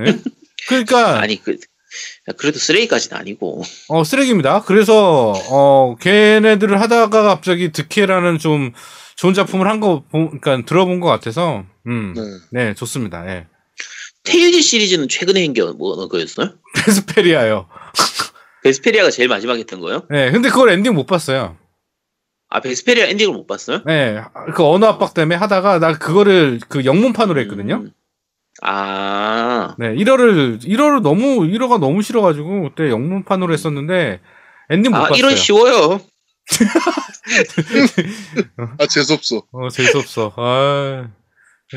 예? 그러니까, 아니, 그, 야, 그래도 쓰레기까지는 아니고. 어, 쓰레기입니다. 그래서, 어, 걔네들을 하다가 갑자기 드퀘라는 좀 좋은 작품을 한 거, 그러니까 들어본 것 같아서, 음. 네. 네, 좋습니다. 예. 테일즈 시리즈는 최근에 한게 뭐, 거였어요? 베스페리아요. 베스페리아가 제일 마지막에 했던 거예요? 네, 근데 그걸 엔딩 못 봤어요. 아, 베스페리아 엔딩을 못 봤어요? 네, 그 언어 압박 때문에 하다가 나 그거를 그 영문판으로 했거든요. 음. 아, 네, 1화를 1화를 너무 1화가 너무 싫어가지고 그때 영문판으로 했었는데 엔딩 못 아, 봤어요. 이런 쉬워요. 아 재수없어. 어, 재수 없어. 아,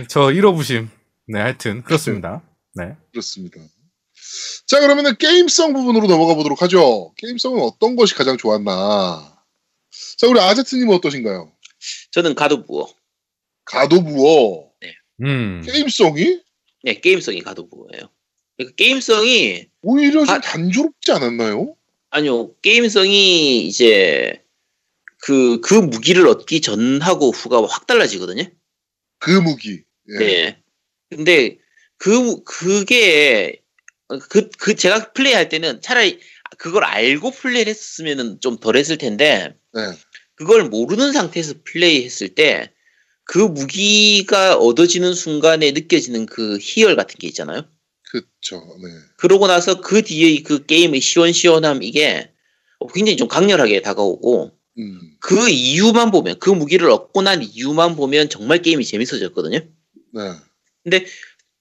저 1호 부심. 네, 하여튼 그렇습니다. 네. 그렇습니다. 자 그러면은 게임성 부분으로 넘어가 보도록 하죠. 게임성은 어떤 것이 가장 좋았나? 자 우리 아제트님은 어떠신가요? 저는 가도부어. 가도부어 음. 게임성이 네, 게임성이 가도부어예요. 그러니까 게임성이 오히려 좀 아- 단조롭지 않았나요? 아니요, 게임성이 이제 그, 그 무기를 얻기 전하고 후가 확 달라지거든요. 그 무기. 예. 네. 근데 그, 그게, 그, 그, 제가 플레이할 때는 차라리 그걸 알고 플레이를 했으면 좀덜 했을 텐데, 네. 그걸 모르는 상태에서 플레이했을 때, 그 무기가 얻어지는 순간에 느껴지는 그 희열 같은 게 있잖아요. 그쵸. 네. 그러고 나서 그 뒤에 그 게임의 시원시원함 이게 굉장히 좀 강렬하게 다가오고 음. 그 이유만 보면 그 무기를 얻고 난 이유만 보면 정말 게임이 재밌어졌거든요. 네.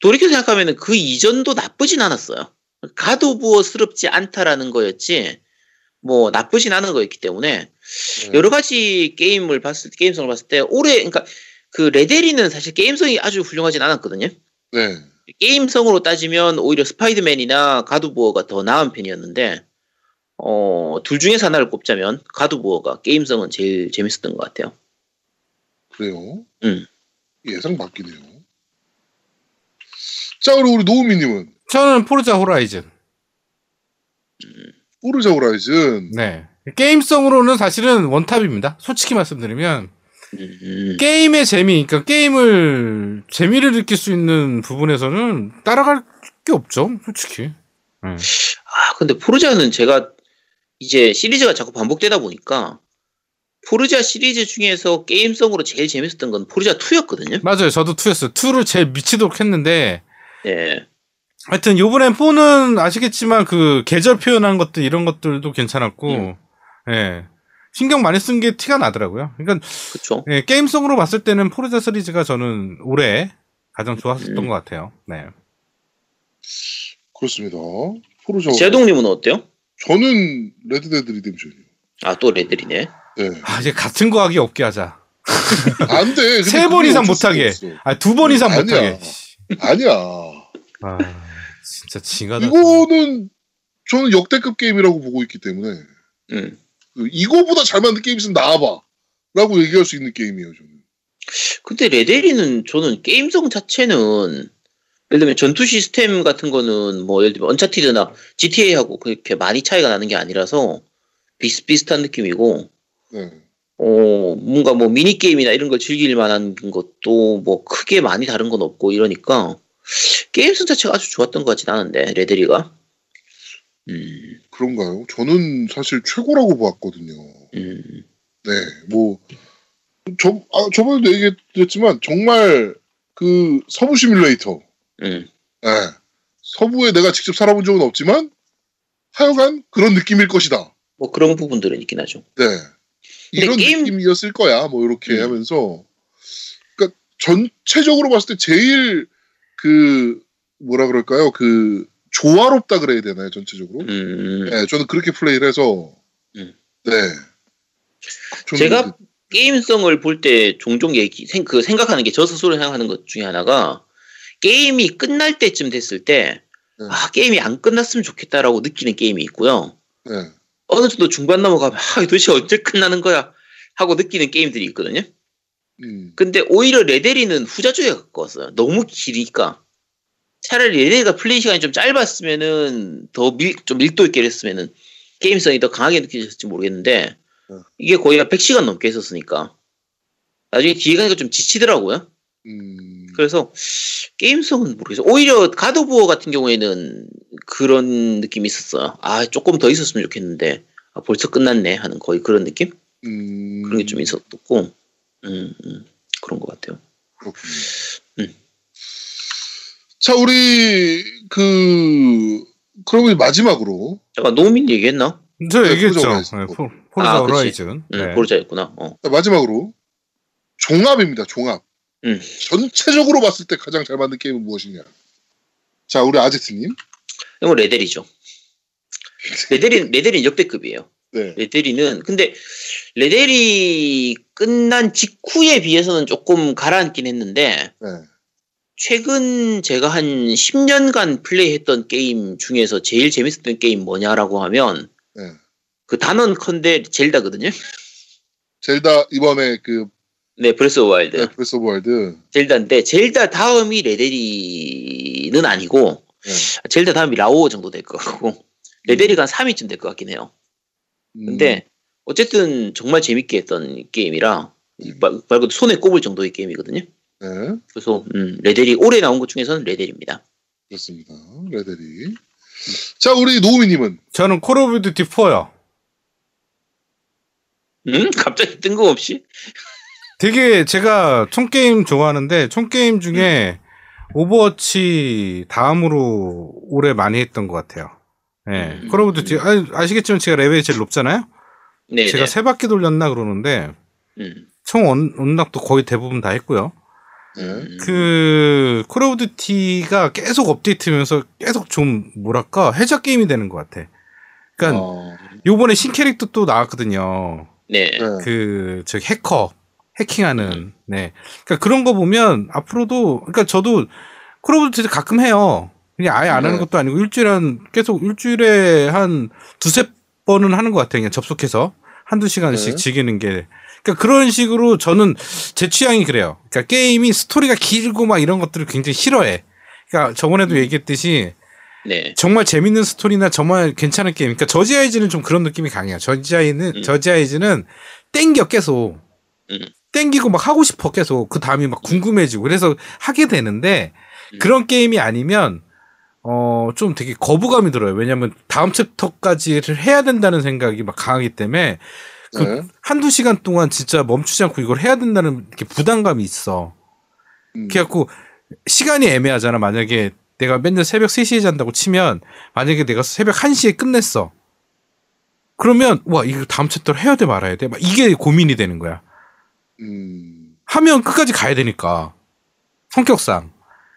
돌이켜 생각하면 그 이전도 나쁘진 않았어요. 가도부어스럽지 않다라는 거였지 뭐 나쁘진 않은 거였기 때문에 네. 여러 가지 게임을 봤을 때 게임성을 봤을 때 올해 그러니까 그 레데리는 사실 게임성이 아주 훌륭하진 않았거든요. 네. 게임성으로 따지면 오히려 스파이더맨이나 가두부어가 더 나은 편이었는데 어, 둘 중에서 하나를 꼽자면 가두부어가 게임성은 제일 재밌었던 것 같아요. 그래요. 음. 예상 바뀌네요. 자, 그리고 우리 노우미님은 저는 포르자 호라이즌. 포르자 호라이즌. 네. 게임성으로는 사실은 원탑입니다. 솔직히 말씀드리면 음, 게임의 재미, 그러니까 게임을 재미를 느낄 수 있는 부분에서는 따라갈 게 없죠, 솔직히. 네. 아 근데 포르자는 제가 이제 시리즈가 자꾸 반복되다 보니까 포르자 시리즈 중에서 게임성으로 제일 재밌었던 건 포르자 2였거든요. 맞아요, 저도 2였어요. 2를 제일 미치도록 했는데 예. 하여튼 요번엔 4는 아시겠지만 그 계절 표현한 것들 이런 것들도 괜찮았고, 음. 예. 신경 많이 쓴 게 티가 나더라고요. 그러니까 그쵸. 예, 게임성으로 봤을 때는 포르자 시리즈가 저는 올해 가장 좋았었던 음. 것 같아요. 네. 그렇습니다. 포르자. 제동님은 어때요? 저는 레드데드 리뎀션이요. 아 또 레데리네. 네. 아, 이제 같은 거 하기 없게 하자. 안 돼. 세 번 이상 못하게. 없어. 아, 두 번 이상 아니야. 못하게. 아니야. 아, 진짜 징하다. 이거는 저는 역대급 게임이라고 보고 있기 때문에 음. 그 이거보다 잘 만든 게임 있으면 나와봐. 라고 얘기할 수 있는 게임이에요, 저는. 근데 레데리는 저는 게임성 자체는 예를 들면 전투 시스템 같은 거는 뭐 예를 들면 언차티드나 GTA하고 그렇게 많이 차이가 나는 게 아니라서 비슷비슷한 느낌이고 네. 어 뭔가 뭐 미니 게임이나 이런 걸 즐길 만한 것도 뭐 크게 많이 다른 건 없고 이러니까 게임성 자체가 아주 좋았던 것 같진 않은데 레데리가 음 그런가요? 저는 사실 최고라고 보았거든요. 음. 네, 뭐, 저, 아, 저번에도 얘기했지만, 정말 그 서부 시뮬레이터, 음. 네, 서부에 내가 직접 살아본 적은 없지만, 하여간 그런 느낌일 것이다. 뭐 그런 부분들은 있긴 하죠. 네. 이런 게임- 느낌이었을 거야, 뭐, 이렇게 음. 하면서. 그니까, 전체적으로 봤을 때 제일 그, 뭐라 그럴까요? 그, 조화롭다 그래야 되나요, 전체적으로? 음. 네, 저는 그렇게 플레이를 해서, 음. 네. 저는 제가 게임성을 볼 때 종종 얘기 생, 그 생각하는 게 저 스스로 생각하는 것 중에 하나가 게임이 끝날 때쯤 됐을 때 네. 아, 게임이 안 끝났으면 좋겠다라고 느끼는 게임이 있고요. 네. 어느 정도 중반 넘어가면 아, 도대체 언제 끝나는 거야 하고 느끼는 게임들이 있거든요. 음. 근데 오히려 레데리는 후자 쪽에 가까웠어요. 너무 길으니까. 차라리 레데리가 플레이 시간이 좀 짧았으면은 더 밀, 좀 밀도 있게 했으면은 게임성이 더 강하게 느껴졌을지 모르겠는데 네. 이게 거의 한 100시간 넘게 했었으니까 나중에 뒤에 가니까 좀 지치더라고요. 음. 그래서 게임성은 모르겠어요. 오히려 가드오브 같은 경우에는 그런 느낌이 있었어요. 아 조금 더 있었으면 좋겠는데 아, 벌써 끝났네 하는 거의 그런 느낌? 음. 그런 게 좀 있었고 음, 음, 그런 것 같아요. 그렇군요. 음. 자, 우리, 그, 그러면 마지막으로, 잠깐 노민 얘기했나? 저 네, 얘기했죠. 포르자 호라이즌. 네, 포- 포르자 아. 호라이즌. 응, 네. 포르자였구나. 어. 자, 마지막으로, 종합입니다, 종합. 음. 전체적으로 봤을 때 가장 잘 만든 게임은 무엇이냐. 자, 우리 아제트님. 이건 레데리죠. 레데리 레데리 역대급이에요. 네. 레데리는 근데 레데리 끝난 직후에 비해서는 조금 가라앉긴 했는데 네. 최근 제가 한 10년간 플레이했던 게임 중에서 제일 재밌었던 게임 뭐냐라고 하면 네. 그 단언 컨대 젤다거든요. 젤다, 이번에 그, 네, 브레스 오브 와일드. 네, 브레스 오브 와일드. 젤다인데 젤다 다음이 레데리는 아니고 네. 젤다 다음이 라오 정도 될 것 같고 레데리가 한 3위쯤 될 것 같긴 해요. 음, 근데 어쨌든 정말 재밌게 했던 게임이라 말, 말 그대로 손에 꼽을 정도의 게임이거든요. 네. 그래서 음, 레데리 올해 나온 것 중에서는 레데리입니다. 그렇습니다. 레데리. 자, 우리 노우미님은. 저는 콜 오브 듀티 4요. 음? 갑자기 뜬금없이? 되게 제가 총 게임 좋아하는데 총 게임 중에 오버워치 다음으로 올해 많이 했던 것 같아요. 예. 음. 콜 오브 듀티 아, 아시겠지만 제가 레벨이 제일 높잖아요. 네. 제가 세 바퀴 돌렸나 그러는데 음. 총 언, unlock도 거의 대부분 다 했고요. 네. 음. 그 콜 오브 듀티가 계속 업데이트면서 계속 좀 뭐랄까 혜자 게임이 되는 것 같아. 그러니까 어, 요번에 신 캐릭터 또 나왔거든요. 네. 네. 그 저기 해커 해킹하는 네 그러니까 그런 거 보면 앞으로도 그러니까 저도 콜 오브 듀티 가끔 해요 그냥 아예 안 하는 네. 것도 아니고 일주일에 한 계속 일주일에 한 두세 번은 하는 것 같아요 그냥 접속해서 한두 시간씩 네. 즐기는 게 그러니까 그런 식으로 저는 제 취향이 그래요 그러니까 게임이 스토리가 길고 막 이런 것들을 굉장히 싫어해 그러니까 저번에도 얘기했듯이 네. 정말 재밌는 스토리나 정말 괜찮은 게임. 그러니까 저지 아이즈는 좀 그런 느낌이 강해요. 저지 아이는 음. 저지 아이즈는 땡겨 계속. 음. 땡기고 막 하고 싶어 계속. 그 다음이 막 궁금해지고 그래서 하게 되는데 음. 그런 게임이 아니면 어 좀 되게 거부감이 들어요. 왜냐면 다음 챕터까지를 해야 된다는 생각이 막 강하기 때문에 그 네. 한두 시간 동안 진짜 멈추지 않고 이걸 해야 된다는 이렇게 부담감이 있어. 음. 그래갖고 시간이 애매하잖아. 만약에 내가 맨날 새벽 3시에 잔다고 치면 만약에 내가 새벽 1시에 끝냈어. 그러면 와 이거 다음 챕터를 해야 돼 말아야 돼. 막 이게 고민이 되는 거야. 음. 하면 끝까지 가야 되니까 성격상.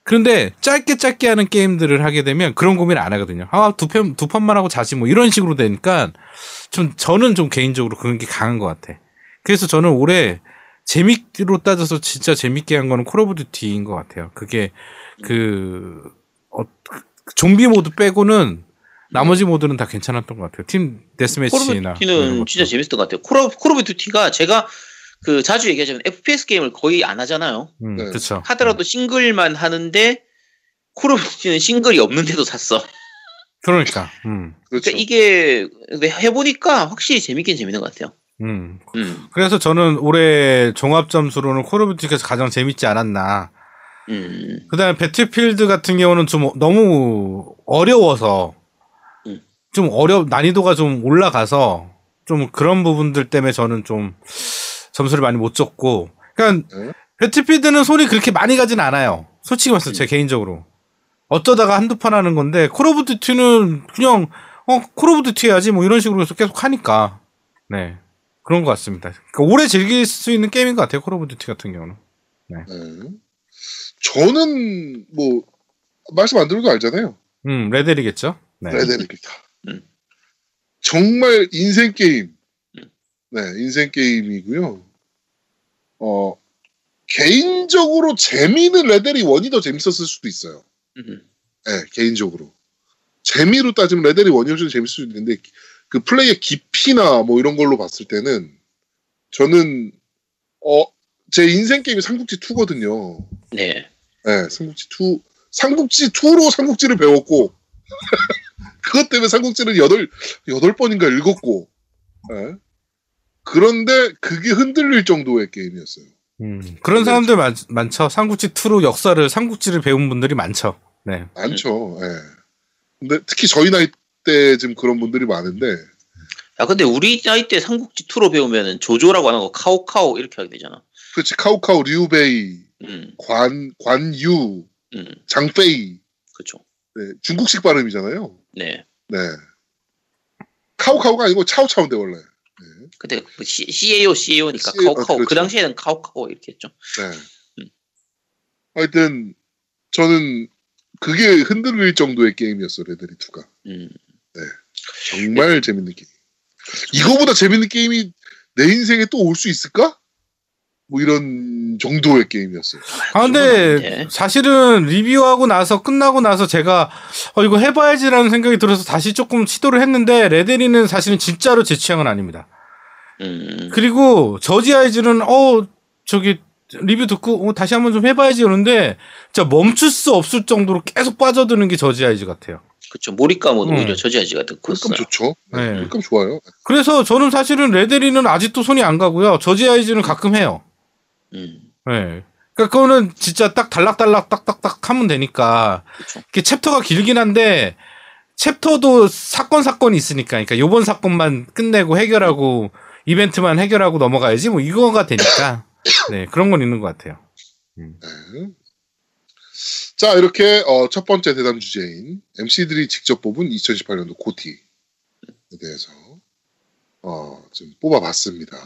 그런데 짧게 짧게 하는 게임들을 하게 되면 그런 고민 안 하거든요. 아 두 편 두 판만 하고 자지 뭐 이런 식으로 되니까 좀 저는 좀 개인적으로 그런 게 강한 것 같아. 그래서 저는 올해 재미로 따져서 진짜 재밌게 한 거는 콜 오브 듀티인 것 같아요. 그게 그 어, 좀비 모드 빼고는 나머지 모드는 다 괜찮았던 것 같아요. team deathmatch나 콜 오브 듀티는. 진짜 재밌었던 것 같아요. 콜 오브, 콜 오브 듀티가 제가 그 자주 얘기하자면 FPS 게임을 거의 안 하잖아요. 음, 네. 그렇죠. 하더라도 싱글만 하는데 콜 오브 듀티는 싱글이 없는데도 샀어. 그러니까. 음. 그렇죠. 그러니까 이게 근데 해보니까 확실히 재밌긴 재밌는 것 같아요. 음. 음, 그래서 저는 올해 종합 점수로는 콜 오브 듀티가 가장 재밌지 않았나. 음, 그다음에 배틀필드 같은 경우는 좀 너무 어려워서 음. 좀 어려 난이도가 좀 올라가서 좀 그런 부분들 때문에 저는 좀 점수를 많이 못 줬고 그러니까 네. Battlefield는 손이 그렇게 많이 가진 않아요. 솔직히 말해서 제 개인적으로 어쩌다가 한두 판 하는 건데 Call of Duty는 그냥 어 Call of Duty 해야지 뭐 이런 식으로 해서 계속 하니까 네 그런 것 같습니다. 그러니까 오래 즐길 수 있는 게임인 것 같아요. Call of Duty 같은 경우는. 네. 저는 뭐 말씀 안 드려도 알잖아요. 음 레델이겠죠. 네. 레데리기타. 음. 정말 인생 게임. 음. 네, 인생 게임이고요. 어 개인적으로 재미는 레데리 1이 더 재밌었을 수도 있어요. 음. 네, 개인적으로. 재미로 따지면 레데리 1이 훨씬 재밌을 수 있는데 그 플레이의 깊이나 뭐 이런 걸로 봤을 때는 저는 어 제 인생 게임이 삼국지 2거든요. 네. 네, 삼국지 2 삼국지 2로 삼국지를 배웠고 그것 때문에 삼국지를 여덟 여덟 번인가 읽었고 예. 그런데 그게 흔들릴 정도의 게임이었어요. 음, 그런 사람들 많, 많죠. 삼국지 2로 역사를 삼국지를 배운 분들이 많죠. 네. 많죠. 예. 근데 특히 저희 나이 때좀 그런 분들이 많은데 야 근데 우리 나이 때 삼국지 2로 배우면은 조조라고 하는 거 카오카오 이렇게 하게 되잖아. 그렇지 카우카우 리우베이 음. 관 관유 음. 장페이 그렇죠. 네, 중국식 발음이잖아요. 네. 네. 카우카우가 아니고 차오차오인데 원래. 네. 근데 그 C, CAO CAO니까 CAO, 카오카오 그렇죠. 그 당시에는 카오카오 이렇게 했죠. 네. 음. 하여튼 저는 그게 흔들릴 정도의 게임이었어 레데리 2가 음. 정말 재밌는 게임. 이거보다 재밌는 게임이 내 인생에 또 올 수 있을까? 뭐 이런 정도의 게임이었어요. 아, 근데 사실은 리뷰하고 나서 끝나고 나서 제가 어, 이거 해봐야지라는 생각이 들어서 다시 조금 시도를 했는데 레데리는 사실은 진짜로 제 취향은 아닙니다. 음. 그리고 저지 아이즈는 어 저기 리뷰 듣고 어, 다시 한번 좀 해봐야지 그러는데 진짜 멈출 수 없을 정도로 계속 빠져드는 게 저지 아이즈 같아요. 그렇죠. 몰입감은 음. 오히려 저지아지가 더 그러니까 컸어요. 좋죠. 네. 네. 그러니까 좋아요. 그래서 저는 사실은 레데리는 아직도 손이 안 가고요. 저지 아이즈는 가끔 해요. 음. 네. 그러니까 그거는 진짜 딱 달락달락 딱딱딱 하면 되니까 그쵸. 이게 챕터가 길긴 한데 챕터도 사건 사건이 있으니까 그러니까 요번 사건만 끝내고 해결하고 이벤트만 해결하고 넘어가야지 뭐 이거가 되니까 네 그런 건 있는 것 같아요. 네. 자 이렇게 어, 첫 번째 대담 주제인 MC들이 직접 뽑은 2018년도 GOTY에 대해서 어, 좀 뽑아봤습니다.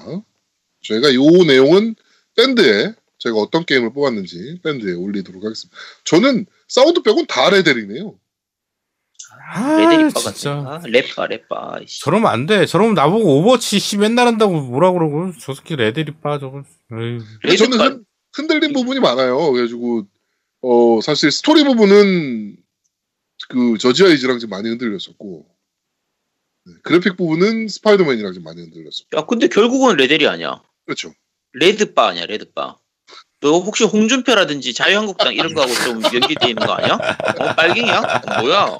저희가 요 내용은 밴드에 저희가 어떤 게임을 뽑았는지 밴드에 올리도록 하겠습니다. 저는 사운드 빼곤 다 레데리네요. 아 레데리빠 진짜 같은 거. 레빠 레빠. 이씨. 저러면 안 돼. 저러면 나보고 Overwatch 씨 맨날 한다고 뭐라 그러고 저 새끼 레데리 빠 저거. 저는. 흔, 흔들린 부분이 많아요. 그래가지고 어 사실 스토리 부분은 그 저지 아이즈랑 좀 많이 흔들렸었고 네, 그래픽 부분은 스파이더맨이랑 좀 많이 흔들렸었고 야 근데 결국은 레데리 아니야. 그렇죠. 레드빠 아니야 레드빠. 너 혹시 홍준표라든지 자유한국당 이런 거하고 좀 연계돼 있는 거 아니야? 어, 빨갱이야? 어, 뭐야?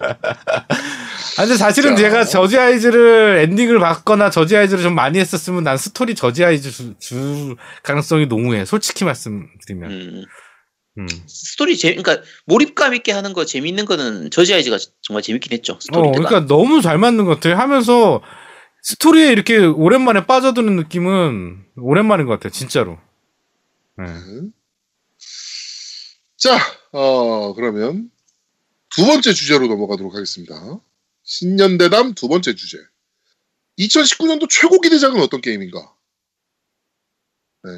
아, 근데 사실은 자. 제가 Judge Eyes를 엔딩을 봤거나 저지 아이즈를 좀 많이 했었으면 난 스토리 저지 아이즈 주, 줄 가능성이 농후해. 솔직히 말씀드리면. 음, 음. 스토리 재, 그러니까 몰입감 있게 하는 거 재밌는 거는 저지 아이즈가 정말 재밌긴 했죠. 어, 스토리가. 그러니까 너무 잘 맞는 것 같아요. 하면서 스토리에 이렇게 오랜만에 빠져드는 느낌은 오랜만인 것 같아요. 진짜로. 네. 네. 자, 어, 그러면 두 번째 주제로 넘어가도록 하겠습니다. 신년대담 두 번째 주제. 2019년도 최고 기대작은 어떤 게임인가? 네.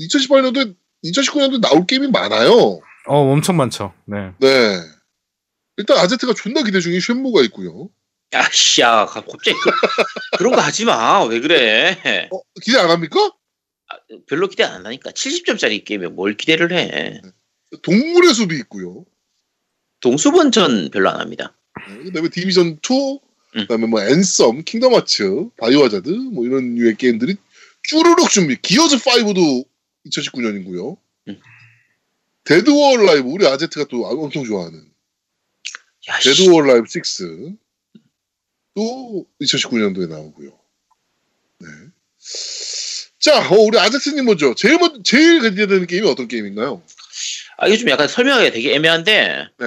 2018년도에 2019년도에 나올 게임이 많아요. 어, 엄청 많죠. 네. 네. 일단 아제트가 존나 기대 중인 쉔무가 있고요. 야, 씨, 야, 가- 갑자기 그, 런거 하지 마. 왜 그래? 어, 기대 안 합니까? 별로 기대 안 한다니까. 70점짜리 게임에 뭘 기대를 해? 동물의 숲이 있고요. 동수본 전 별로 안 합니다. 네, 그다음에 Division 2, 음. 그다음에 뭐 Anthem, Kingdom Hearts, Biohazard 뭐 이런 류의 게임들이 쭈르륵 준비. Gears 5도 2019년이고요. 음. Dead or Alive 우리 아제트가 또 엄청 좋아하는 야. Dead or Alive 6도 2019년도에 나오고요. 네. 자, 어, 우리 아제트님 먼저 제일 먼 제일 기대되는 게임이 어떤 게임인가요? 아, 좀 약간 설명하기가 되게 애매한데, 네.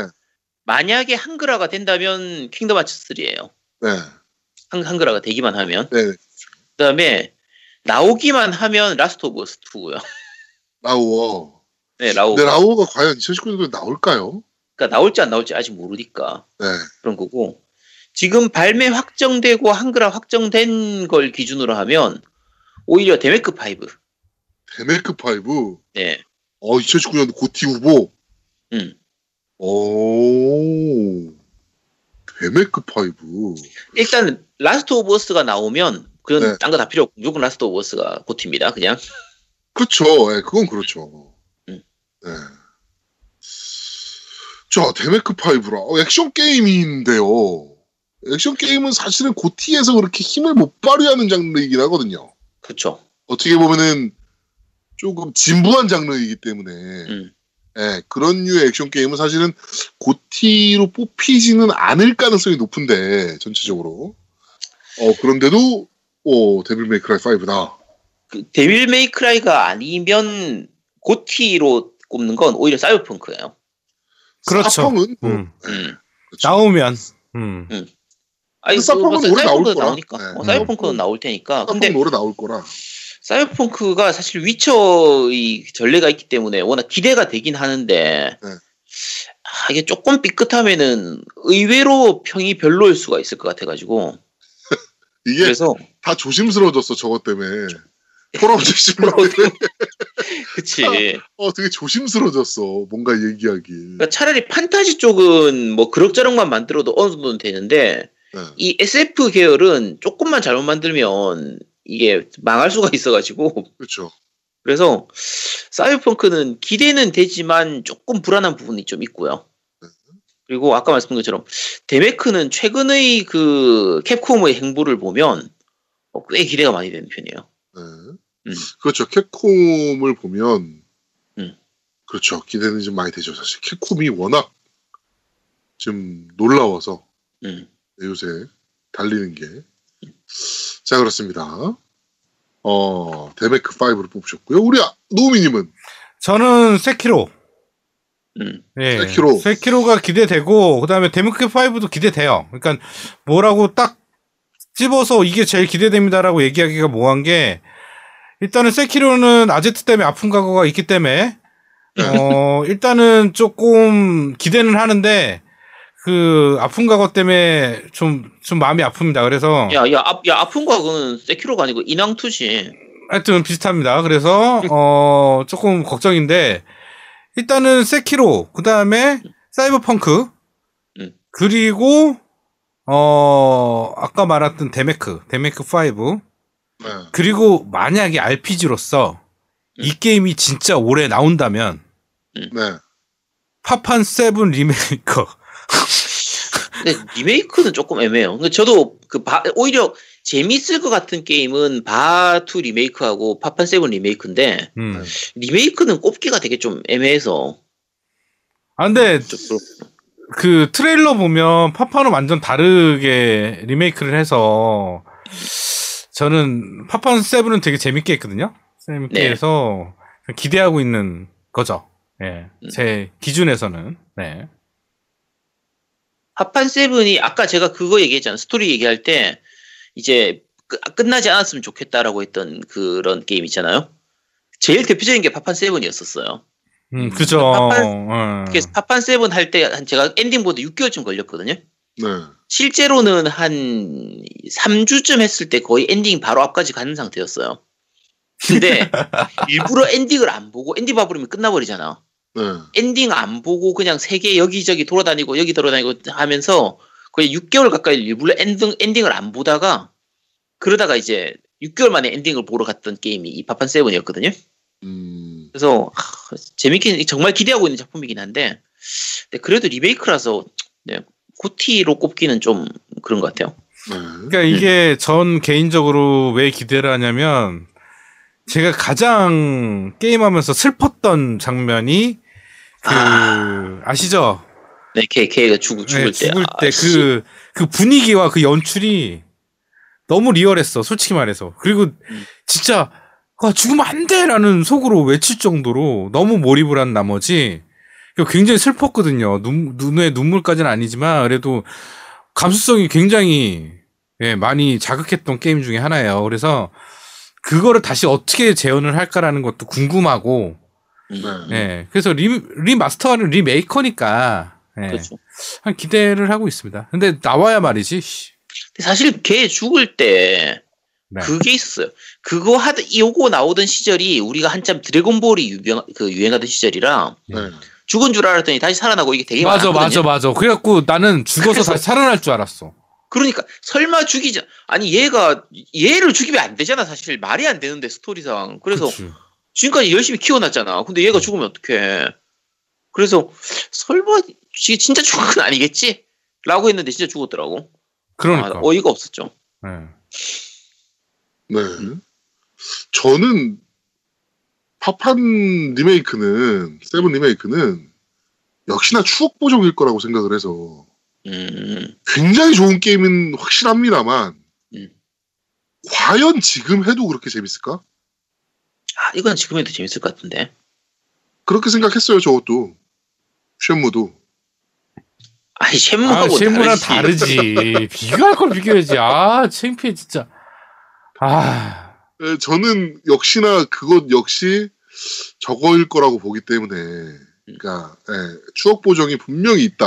만약에 한글화가 된다면 Kingdom Hearts 3예요. 네. 한, 한글화가 되기만 하면. 네. 그 다음에 나오기만 하면 Last of Us 2고요. 라오어. 네, 라오. 근데 라오어가 과연 2019년도에 나올까요? 그러니까 나올지 안 나올지 아직 모르니까 네. 그런 거고. 지금 발매 확정되고 한글화 확정된 걸 기준으로 하면 오히려 데메크 5. 데메크 5. 네. 어, 2019년도 GOTY 후보. 음. 오. 데메크 5. 일단 Last of Us가 나오면 그건 네. 딴거 다 필요 없고 무조건 Last of Us가 GOTY입니다. 그냥. 그렇죠. 예, 그건 그렇죠. 음. 네. 자, 데메크 5라. 어, 액션 게임인데요. 액션 게임은 사실은 GOTY에서 그렇게 힘을 못 발휘하는 장르이긴 하거든요. 그렇죠. 어떻게 보면은 조금 진부한 장르이기 때문에 음. 예, 그런 류의 액션 게임은 사실은 고티로 뽑히지는 않을 가능성이 높은데 전체적으로 어 그런데도 오 데빌 메이크라이 5다 그 데빌 메이크라이가 아니면 고티로 꼽는 건 오히려 사이버펑크예요. 그렇죠. 사펑은 뭐, 음. 예, 음. 그렇죠. 나오면 음. 아니, 근데 사이버펑크는 그, 올해 나올 사이버펑크는 거라. 나오니까. 네. 어, 사이버펑크는 나올 테니까. 근데 노래 나올 거라 사이버펑크가 사실 위쳐의 전례가 있기 때문에 워낙 기대가 되긴 하는데 네. 아, 이게 조금 삐끗하면은 의외로 평이 별로일 수가 있을 것 같아가지고 이게 그래서 다 조심스러워졌어 저것 때문에 포럼 제시물 그치 어 되게 조심스러워졌어 뭔가 얘기하기 그러니까 차라리 판타지 쪽은 뭐 그럭저럭만 만들어도 어느 정도는 되는데 네. 이 SF 계열은 조금만 잘못 만들면 이게 망할 수가 있어가지고 그렇죠 그래서 사이버펑크는 기대는 되지만 조금 불안한 부분이 좀 있고요. 그리고 아까 말씀드린 것처럼 데메크는 최근의 그 캡콤의 행보를 보면 어, 꽤 기대가 많이 되는 편이에요. 네. 음. 그렇죠. 캡콤을 보면 음. 그렇죠. 기대는 좀 많이 되죠. 사실 캡콤이 워낙 좀 놀라워서 음. 요새 달리는 게. 자 그렇습니다. 어 데메크 5를 뽑으셨고요. 우리 아- 노우미님은 저는 세키로. 음. 예. 세키로. 세키로가 기대되고 그 다음에 데모크 5도 기대돼요. 그러니까 뭐라고 딱 집어서 이게 제일 기대됩니다라고 얘기하기가 뭐한 게 일단은 세키로는 아제트 때문에 아픈 과거가 있기 때문에 어 일단은 조금 기대는 하는데 그 아픈 과거 때문에 좀 좀 마음이 아픕니다. 그래서 야, 야, 아, 야, 아픈 거 그건 세키로가 아니고 인왕투지. 하여튼 비슷합니다. 그래서 어 조금 걱정인데 일단은 세키로 그 다음에 사이버펑크 음. 그리고 어 아까 말했던 데메크 데메크 5 네. 그리고 만약에 RPG로서 이 음. 게임이 진짜 올해 나온다면 네. 파판 7 리메이크 근데 리메이크는 조금 애매해요. 근데 저도 그 바, 오히려 재밌을 것 같은 게임은 바하2 리메이크하고 파판 7 리메이크인데 음. 리메이크는 꼽기가 되게 좀 애매해서 아 근데 그 트레일러 보면 파판은 완전 다르게 리메이크를 해서 저는 파판 7은 되게 재밌게 했거든요. 재밌게 네. 해서 기대하고 있는 거죠. 예. 음. 제 기준에서는. 네. 파판 7이 아까 제가 그거 얘기했잖아요. 스토리 얘기할 때 이제 끝- 끝나지 않았으면 좋겠다라고 했던 그런 게임 있잖아요. 제일 대표적인 게 파판 7이었었어요. 음, 그죠. 파판- 어. 그래서 파판 7할때 제가 엔딩 보는데 6개월쯤 걸렸거든요. 네. 실제로는 한 3주쯤 했을 때 거의 엔딩 바로 앞까지 가는 상태였어요. 근데 일부러 엔딩을 안 보고 엔딩 봐버리면 끝나버리잖아. 네. 엔딩 안 보고 그냥 세계 여기저기 돌아다니고 여기 돌아다니고 하면서 거의 6개월 가까이 일부러 엔딩, 엔딩을 안 보다가 그러다가 이제 6개월 만에 엔딩을 보러 갔던 게임이 이 파판 seven이었거든요. 음. 그래서 하, 재밌긴 정말 기대하고 있는 작품이긴 한데 근데 그래도 리메이크라서 네, 고티로 꼽기는 좀 그런 것 같아요. 네. 그러니까 이게 전 개인적으로 왜 기대를 하냐면 제가 가장 게임하면서 슬펐던 장면이 그 아. 아시죠? 네, 걔 걔가 죽, 죽을 네, 때 죽을 아, 때 씨. 그그 분위기와 그 연출이 너무 리얼했어. 솔직히 말해서. 그리고 음. 진짜 아, 죽으면 안 돼라는 속으로 외칠 정도로 너무 몰입을 한 나머지 굉장히 슬펐거든요. 눈, 눈에 눈물까지는 아니지만 그래도 감수성이 굉장히 예, 많이 자극했던 게임 중에 하나예요. 그래서 그거를 다시 어떻게 재현을 할까라는 것도 궁금하고 음. 네. 예. 그래서 리, remaster는 리메이크니까 예. 그렇죠. 한 기대를 하고 있습니다. 근데 나와야 말이지. 사실 걔 죽을 때 네. 그게 있었어요. 그거 하다 요거 나오던 시절이 우리가 한참 드래곤볼이 유명 그 유행하던 시절이라 네. 죽은 줄 알았더니 다시 살아나고 이게 되게 맞아, 많았거든요. 맞아, 맞아. 그래갖고 나는 죽어서 다시 살아날 줄 알았어. 그러니까 설마 죽이자 아니 얘가 얘를 죽이면 안 되잖아 사실 말이 안 되는데 스토리상 그래서 그치. 지금까지 열심히 키워놨잖아 근데 얘가 죽으면 어떡해 그래서 설마 지- 진짜 죽은 건 아니겠지 라고 했는데 진짜 죽었더라고 그러니까. 아, 어이가 없었죠 예. 네. 저는 파판 리메이크는 세븐 리메이크는 역시나 추억 보정일 거라고 생각을 해서 음 굉장히 좋은 게임은 확실합니다만 음. 과연 지금 해도 그렇게 재밌을까? 아, 이건 지금 해도 재밌을 것 같은데 그렇게 생각했어요 저것도 쉐무도 아니 아, 셰무하고 실무랑 다르지 다르지. 비교할 걸 비교해야지. 아, 창피해, 진짜. 아, 에, 저는 역시나 그것 역시 저거일 거라고 보기 때문에 그러니까 예, 추억 보정이 분명히 있다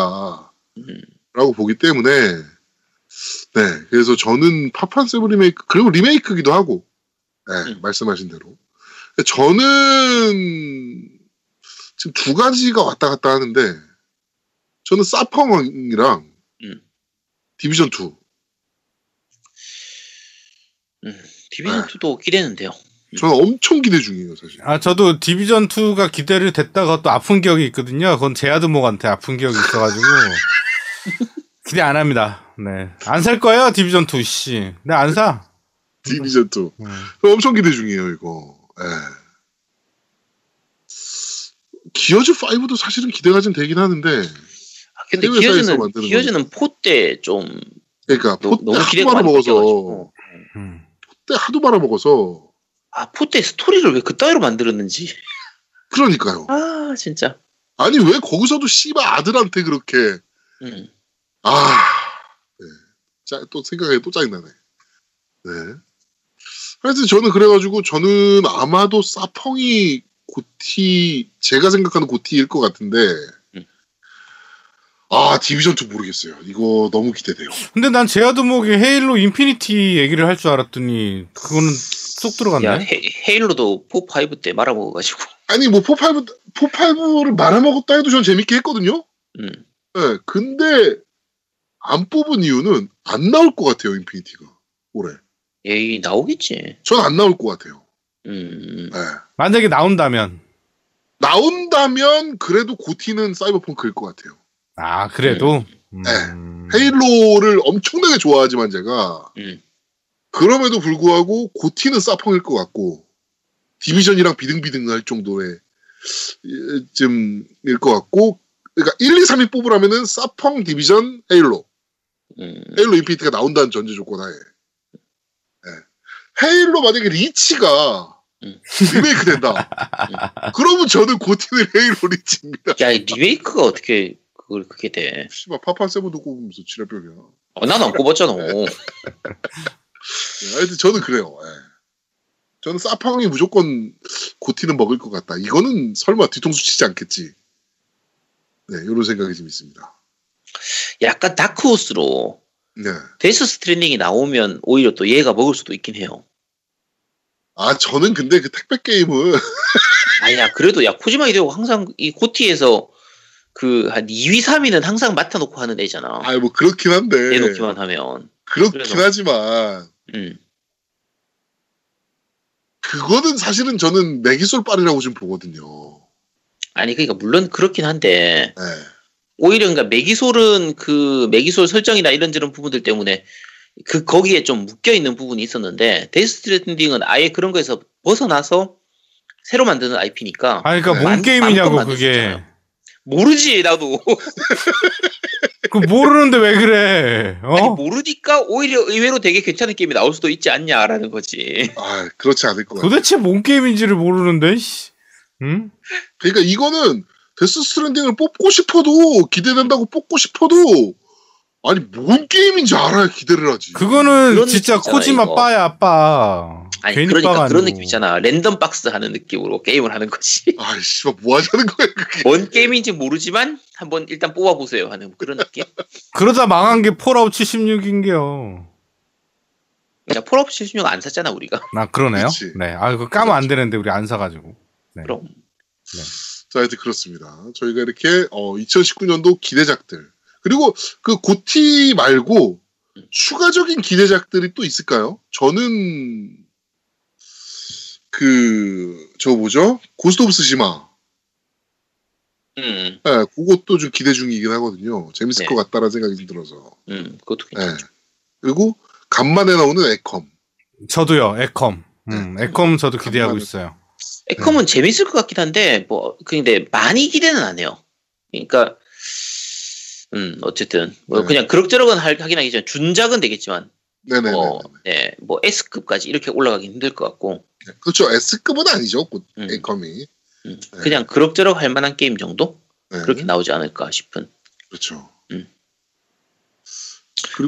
라고 음. 보기 때문에 네 그래서 저는 파판 세븐 리메이크 그리고 리메이크기도 하고 네, 음. 말씀하신 대로 저는 지금 두 가지가 왔다 갔다 하는데 저는 사펑이랑 음. 디비전 2 음, 디비전 2도 기대는데요 저는 엄청 기대 중이에요 사실 아, 저도 디비전 2가 기대를 됐다가 또 아픈 기억이 있거든요. 그건 제아드목한테 아픈 기억이 있어가지고. 기대 안 합니다. 네. 안 살 거예요, 디비전 2, 씨. 네, 안 사. 디비전 2 음. 저 엄청 기대 중이에요, 이거. 예. 기어즈 5도 사실은 기대가 좀 되긴 하는데, 아, 근데 기어즈는 기어즈는 포때 좀 그러니까 너무 포때 하도 말아 먹어서, 바뀌어가지고. 음. 포때 하도 말아 먹어서, 아 포때 스토리를 왜 그따위로 만들었는지 그러니까요. 아 진짜 아니, 왜 거기서도 씨발 아들한테 그렇게, 음. 아, 네. 짜, 또 생각해 또 짜증나네. 네. 하여튼 저는 그래가지고 저는 아마도 사펑이 고티, 제가 생각하는 고티일 것 같은데, 음. 아, Division 2 모르겠어요. 이거 너무 기대돼요. 근데 난 아제트님이 Halo Infinity 얘기를 할 줄 알았더니, 그거는 쏙 들어갔네. 야 헤, Halo도 4, 5때 말아먹어가지고 아니, 뭐, 포파이브, 포파이브를 말아먹었다 해도 전 재밌게 했거든요? 음. 네, 근데, 안 뽑은 이유는 안 나올 것 같아요, Infinity가. 올해. 에이 나오겠지 전 안 나올 것 같아요. 음. 네. 만약에 나온다면. 나온다면, 그래도 고티는 사이버펑크일 것 같아요. 아, 그래도. 음. 네. 헤일로를 엄청나게 좋아하지만 제가, 음. 그럼에도 불구하고 고티는 사펑일 것 같고, 디비전이랑 비등비등 할 정도의, 쯤일 것 같고, 그러니까 1, 2, 3위 뽑으라면은 사펑, 디비전, 헤일로. 음. 헤일로 인피니트가 나온다는 전제 조건 하에. 예. 헤일로 만약에 리치가 음. 리메이크 된다. 그러면 저는 고티는 헤일로 리치입니다. 야 리메이크가 어떻게 그걸 그게 돼 씨발 파판 세븐도 꼽으면서 지랄병이야. 어, 난안 꼽았잖아 예, 하여튼 저는 그래요. 예. 저는 사펑이 무조건 고티는 먹을 것 같다. 이거는 설마 뒤통수 치지 않겠지. 네, 이런 생각이 좀 있습니다. 약간 다크호스로 네. Death Stranding이 나오면 오히려 또 얘가 먹을 수도 있긴 해요 아, 저는 근데 그 택배 게임은 아니야 그래도 야 코지마 히데오 항상 이 GOTY에서 그 한 2위 3위는 항상 맡아놓고 하는 애잖아 아, 뭐 그렇긴 한데 내놓기만 하면 그렇긴 그래서. 하지만 음. 그거는 사실은 저는 메기솔 빨이라고 지금 보거든요. 아니 그러니까 물론 그렇긴 한데 네. 오히려 그러니까 메기솔은 그 메기솔 설정이나 이런 저런 부분들 때문에 그 거기에 좀 묶여 있는 부분이 있었는데 Death Stranding은 아예 그런 거에서 벗어나서 새로 만드는 IP니까 아니, 그니까 네. 뭔 만- 게임이냐고, 그게. 모르지 나도 그 모르는데 왜 그래? 아니 어? 모르니까 오히려 의외로 되게 괜찮은 게임이 나올 수도 있지 않냐라는 거지 아, 그렇지 않을 것 같아요. 도대체 뭔 게임인지를 모르는데, 씨. 응? 그러니까 이거는 Death Stranding을 뽑고 싶어도 기대된다고 뽑고 싶어도 아니 뭔 게임인지 알아야 기대를 하지. 그거는 진짜 느낌이잖아, 코지마 이거. 빠야 빠. 아니 괜히 그러니까 빠가 그런 아니고. 느낌이잖아. 랜덤 박스 하는 느낌으로 게임을 하는 거지. 아이씨, 뭐 하자는 거야 그게. 뭔 게임인지 모르지만 한번 일단 뽑아보세요 하는 그런 느낌. 그러다 망한 게 Fallout 76인데요. 그냥 Fallout 76 안 샀잖아 우리가. 나 그러네요. 그치. 네. 아, 그거 까면 안 되는데 우리 안 사가지고. 네. 그럼 자, 하여튼 그렇습니다. 저희가 이렇게 어, 2019년도 기대작들 그리고 그 GOTY 말고 추가적인 기대작들이 또 있을까요? 저는 그 저 뭐죠? Ghost of Tsushima. 음, 네, 그것도 좀 기대 중이긴 하거든요. 재밌을 네. 것 같다라는 생각이 좀 들어서. 음, 그것도 네. 괜찮죠. 그리고 간만에 나오는 에컴. 저도요. 에컴. 음, 에컴 저도 기대하고 간만에. 있어요. 에컴은 재밌을 것 같긴 한데 뭐 근데 많이 기대는 안 해요. 그러니까 음 어쨌든 뭐 네. 그냥 그럭저럭은 할- 하긴 하겠지만 준작은 되겠지만 네네네. 뭐, 네, 뭐 S급까지 이렇게 올라가기 힘들 것 같고 그렇죠. S급은 아니죠. 곧 음. 에컴이. 음, 네. 그냥 그럭저럭 할 만한 게임 정도 네. 그렇게 나오지 않을까 싶은. 그렇죠. 음.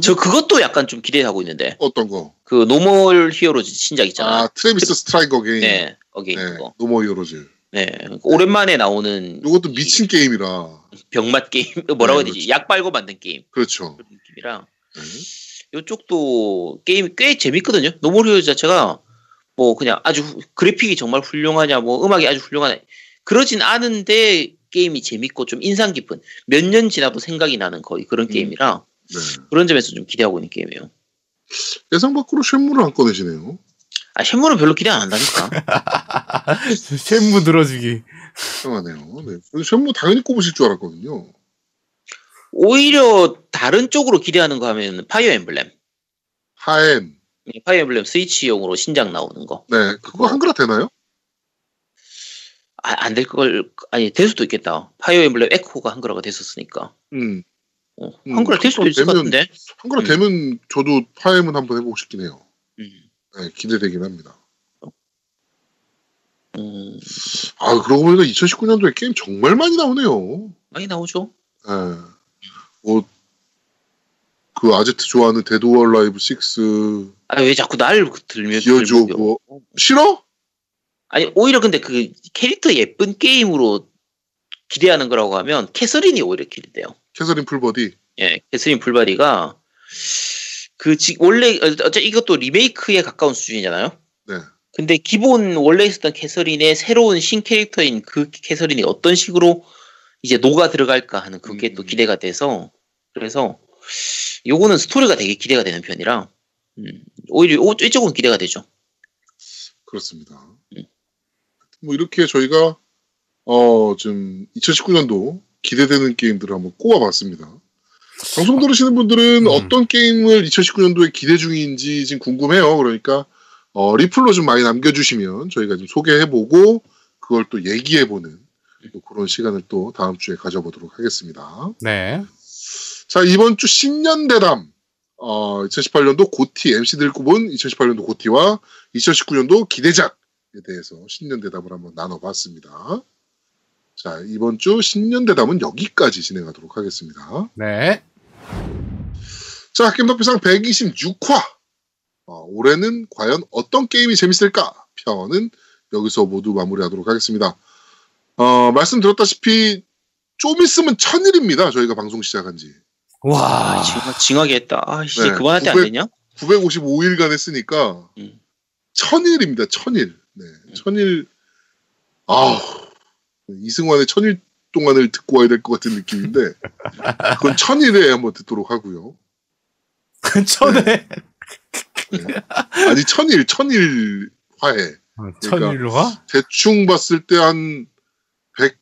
저 그것도 약간 좀 기대하고 있는데 어떤 거? 그 No More Heroes 신작 있잖아. 아, Travis Strikes Again. 네, 거기 네, 거. No More Heroes. 네, 그러니까 오랜만에 나오는 이것도 미친 게임이라. 병맛 게임 뭐라고 해야 네, 되지? 그렇죠. 약 빨고 만든 게임 그렇죠. 그런 느낌이라. 네. 이쪽도 게임이 꽤 재밌거든요. No More Heroes 자체가 뭐 그냥 아주 후- 그래픽이 정말 훌륭하냐, 뭐 음악이 아주 훌륭하냐 그러진 않은데 게임이 재밌고 좀 인상 깊은 몇 년 지나도 생각이 나는 거의 그런 음. 게임이라 네. 그런 점에서 좀 기대하고 있는 게임이에요. 예상 밖으로 쉔무를 안 꺼내시네요. 아 쉔무는 별로 기대 안 한다니까. 쉔무 늘어지기. 이상하네요. 네. 쉔무 당연히 꼽으실 줄 알았거든요. 오히려 다른 쪽으로 기대하는 거 하면 Fire Emblem. 파엠. 예, Fire Emblem 스위치용으로 신작 나오는 거. 네. 그거 한글화 되나요? 아, 안 될 걸, 아니, 될 수도 있겠다. Fire Emblem Echoes가 한글화가 됐었으니까. 음. 어, 음, 한글화 될 수도 있을 것 되면- 같은데. 한글화 음. 되면 저도 파엠은 한번 해보고 싶긴 해요. 음. 네, 기대되긴 합니다. 음, 아, 그러고 보니까 2019년도에 게임 정말 많이 나오네요. 많이 나오죠. 예. 뭐, 그 아제트 좋아하는 Dead or Alive 6, 아, 왜 자꾸 날 기어즈 들먹여. 오브, 싫어? 아니, 오히려 근데 그 캐릭터 예쁜 게임으로 기대하는 거라고 하면 캐서린이 오히려 기대돼요. Catherine Full Body. 예, Catherine Full Body가 그, 지, 원래, 어째 이것도 리메이크에 가까운 수준이잖아요. 네. 근데 기본 원래 있었던 캐서린의 새로운 신 캐릭터인 그 캐서린이 어떤 식으로 이제 녹아 들어갈까 하는 그게 음. 또 기대가 돼서 그래서 요거는 스토리가 되게 기대가 되는 편이라 음, 오히려 오- 이쪽은 기대가 되죠. 그렇습니다. 음. 뭐 이렇게 저희가 어, 좀 2019년도 기대되는 게임들을 한번 꼽아봤습니다. 방송 들으시는 분들은 음. 어떤 게임을 2019년도에 기대 중인지 지금 궁금해요. 그러니까 어, 리플로 좀 많이 남겨주시면 저희가 좀 소개해보고 그걸 또 얘기해보는 또 그런 시간을 또 다음 주에 가져보도록 하겠습니다. 네. 자, 이번 주 신년 대담. 어, 2018년도 고티, MC들 꼽은 2018년도 고티와 2019년도 기대작에 대해서 신년 대담을 한번 나눠봤습니다. 자, 이번 주 신년 대담은 여기까지 진행하도록 하겠습니다. 네. 자, 게임덕비상 126화. 어, 올해는 과연 어떤 게임이 재밌을까? 편은 여기서 모두 마무리하도록 하겠습니다. 어, 말씀드렸다시피 좀 있으면 천일입니다. 저희가 방송 시작한 지. 와. 아, 징하, 징하게 했다. 아, 씨, 네, 그만할 때안900 되냐? 955일간 했으니까 음. 천일입니다. 천일. 네, 천일. 아, 이승환의 천일 동안을 듣고 와야 될 것 같은 느낌인데 그건 천일에 한번 듣도록 하고요. 천에. 네. 아니 천일, 천일 화해. 천일화? 대충 봤을 때 한 100,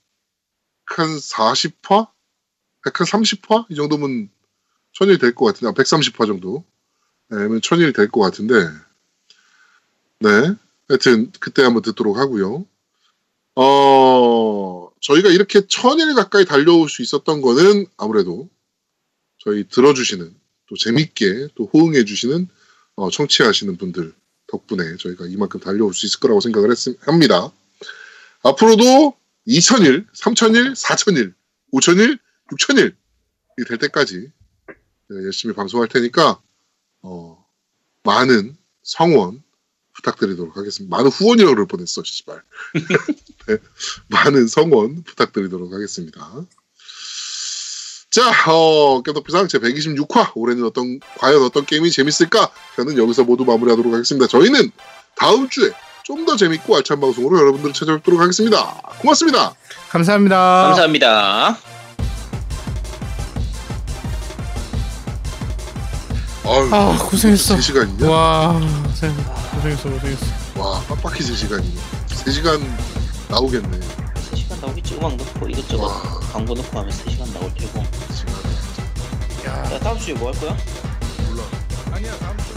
한 40화? 100, 한 30화? 이 정도면 천일 될 것 같은데, 아, 130화 정도. 네, 면 천일 될 것 같은데, 네. 하여튼, 그때 한번 듣도록 하고요. 어, 저희가 이렇게 천일 가까이 달려올 수 있었던 거는 아무래도 저희 들어주시는, 또 재밌게 또 호응해 주시는, 어, 청취하시는 분들 덕분에 저희가 이만큼 달려올 수 있을 거라고 생각을 했, 합니다. 앞으로도 2000일, 3000일, 4000일, 5000일, 6000일 될 때까지 네, 열심히 방송할 테니까 어, 많은 성원 부탁드리도록 하겠습니다. 많은 후원이라고 그럴 뻔했어, 씨발. 네, 많은 성원 부탁드리도록 하겠습니다. 자, 어, 깨덕비상 제 126화 올해는 어떤 과연 어떤 게임이 재밌을까? 저는 여기서 모두 마무리하도록 하겠습니다. 저희는 다음 주에 좀 더 재밌고 알찬 방송으로 여러분들을 찾아뵙도록 하겠습니다. 고맙습니다. 감사합니다. 감사합니다. 아유, 아, 고생했어. 3시간이냐? 와, 고생, 고생했어, 고생했어. 와, 빡빡히 3시간이네. 3시간 나오겠네. 3시간 나오겠지. 음악 넣고 이것저것 와, 광고 넣고 하면 3시간 나올 테고. 3시간. 야, 야, 다음 주에 뭐 할 거야? 몰라. 아니야, 다음 주.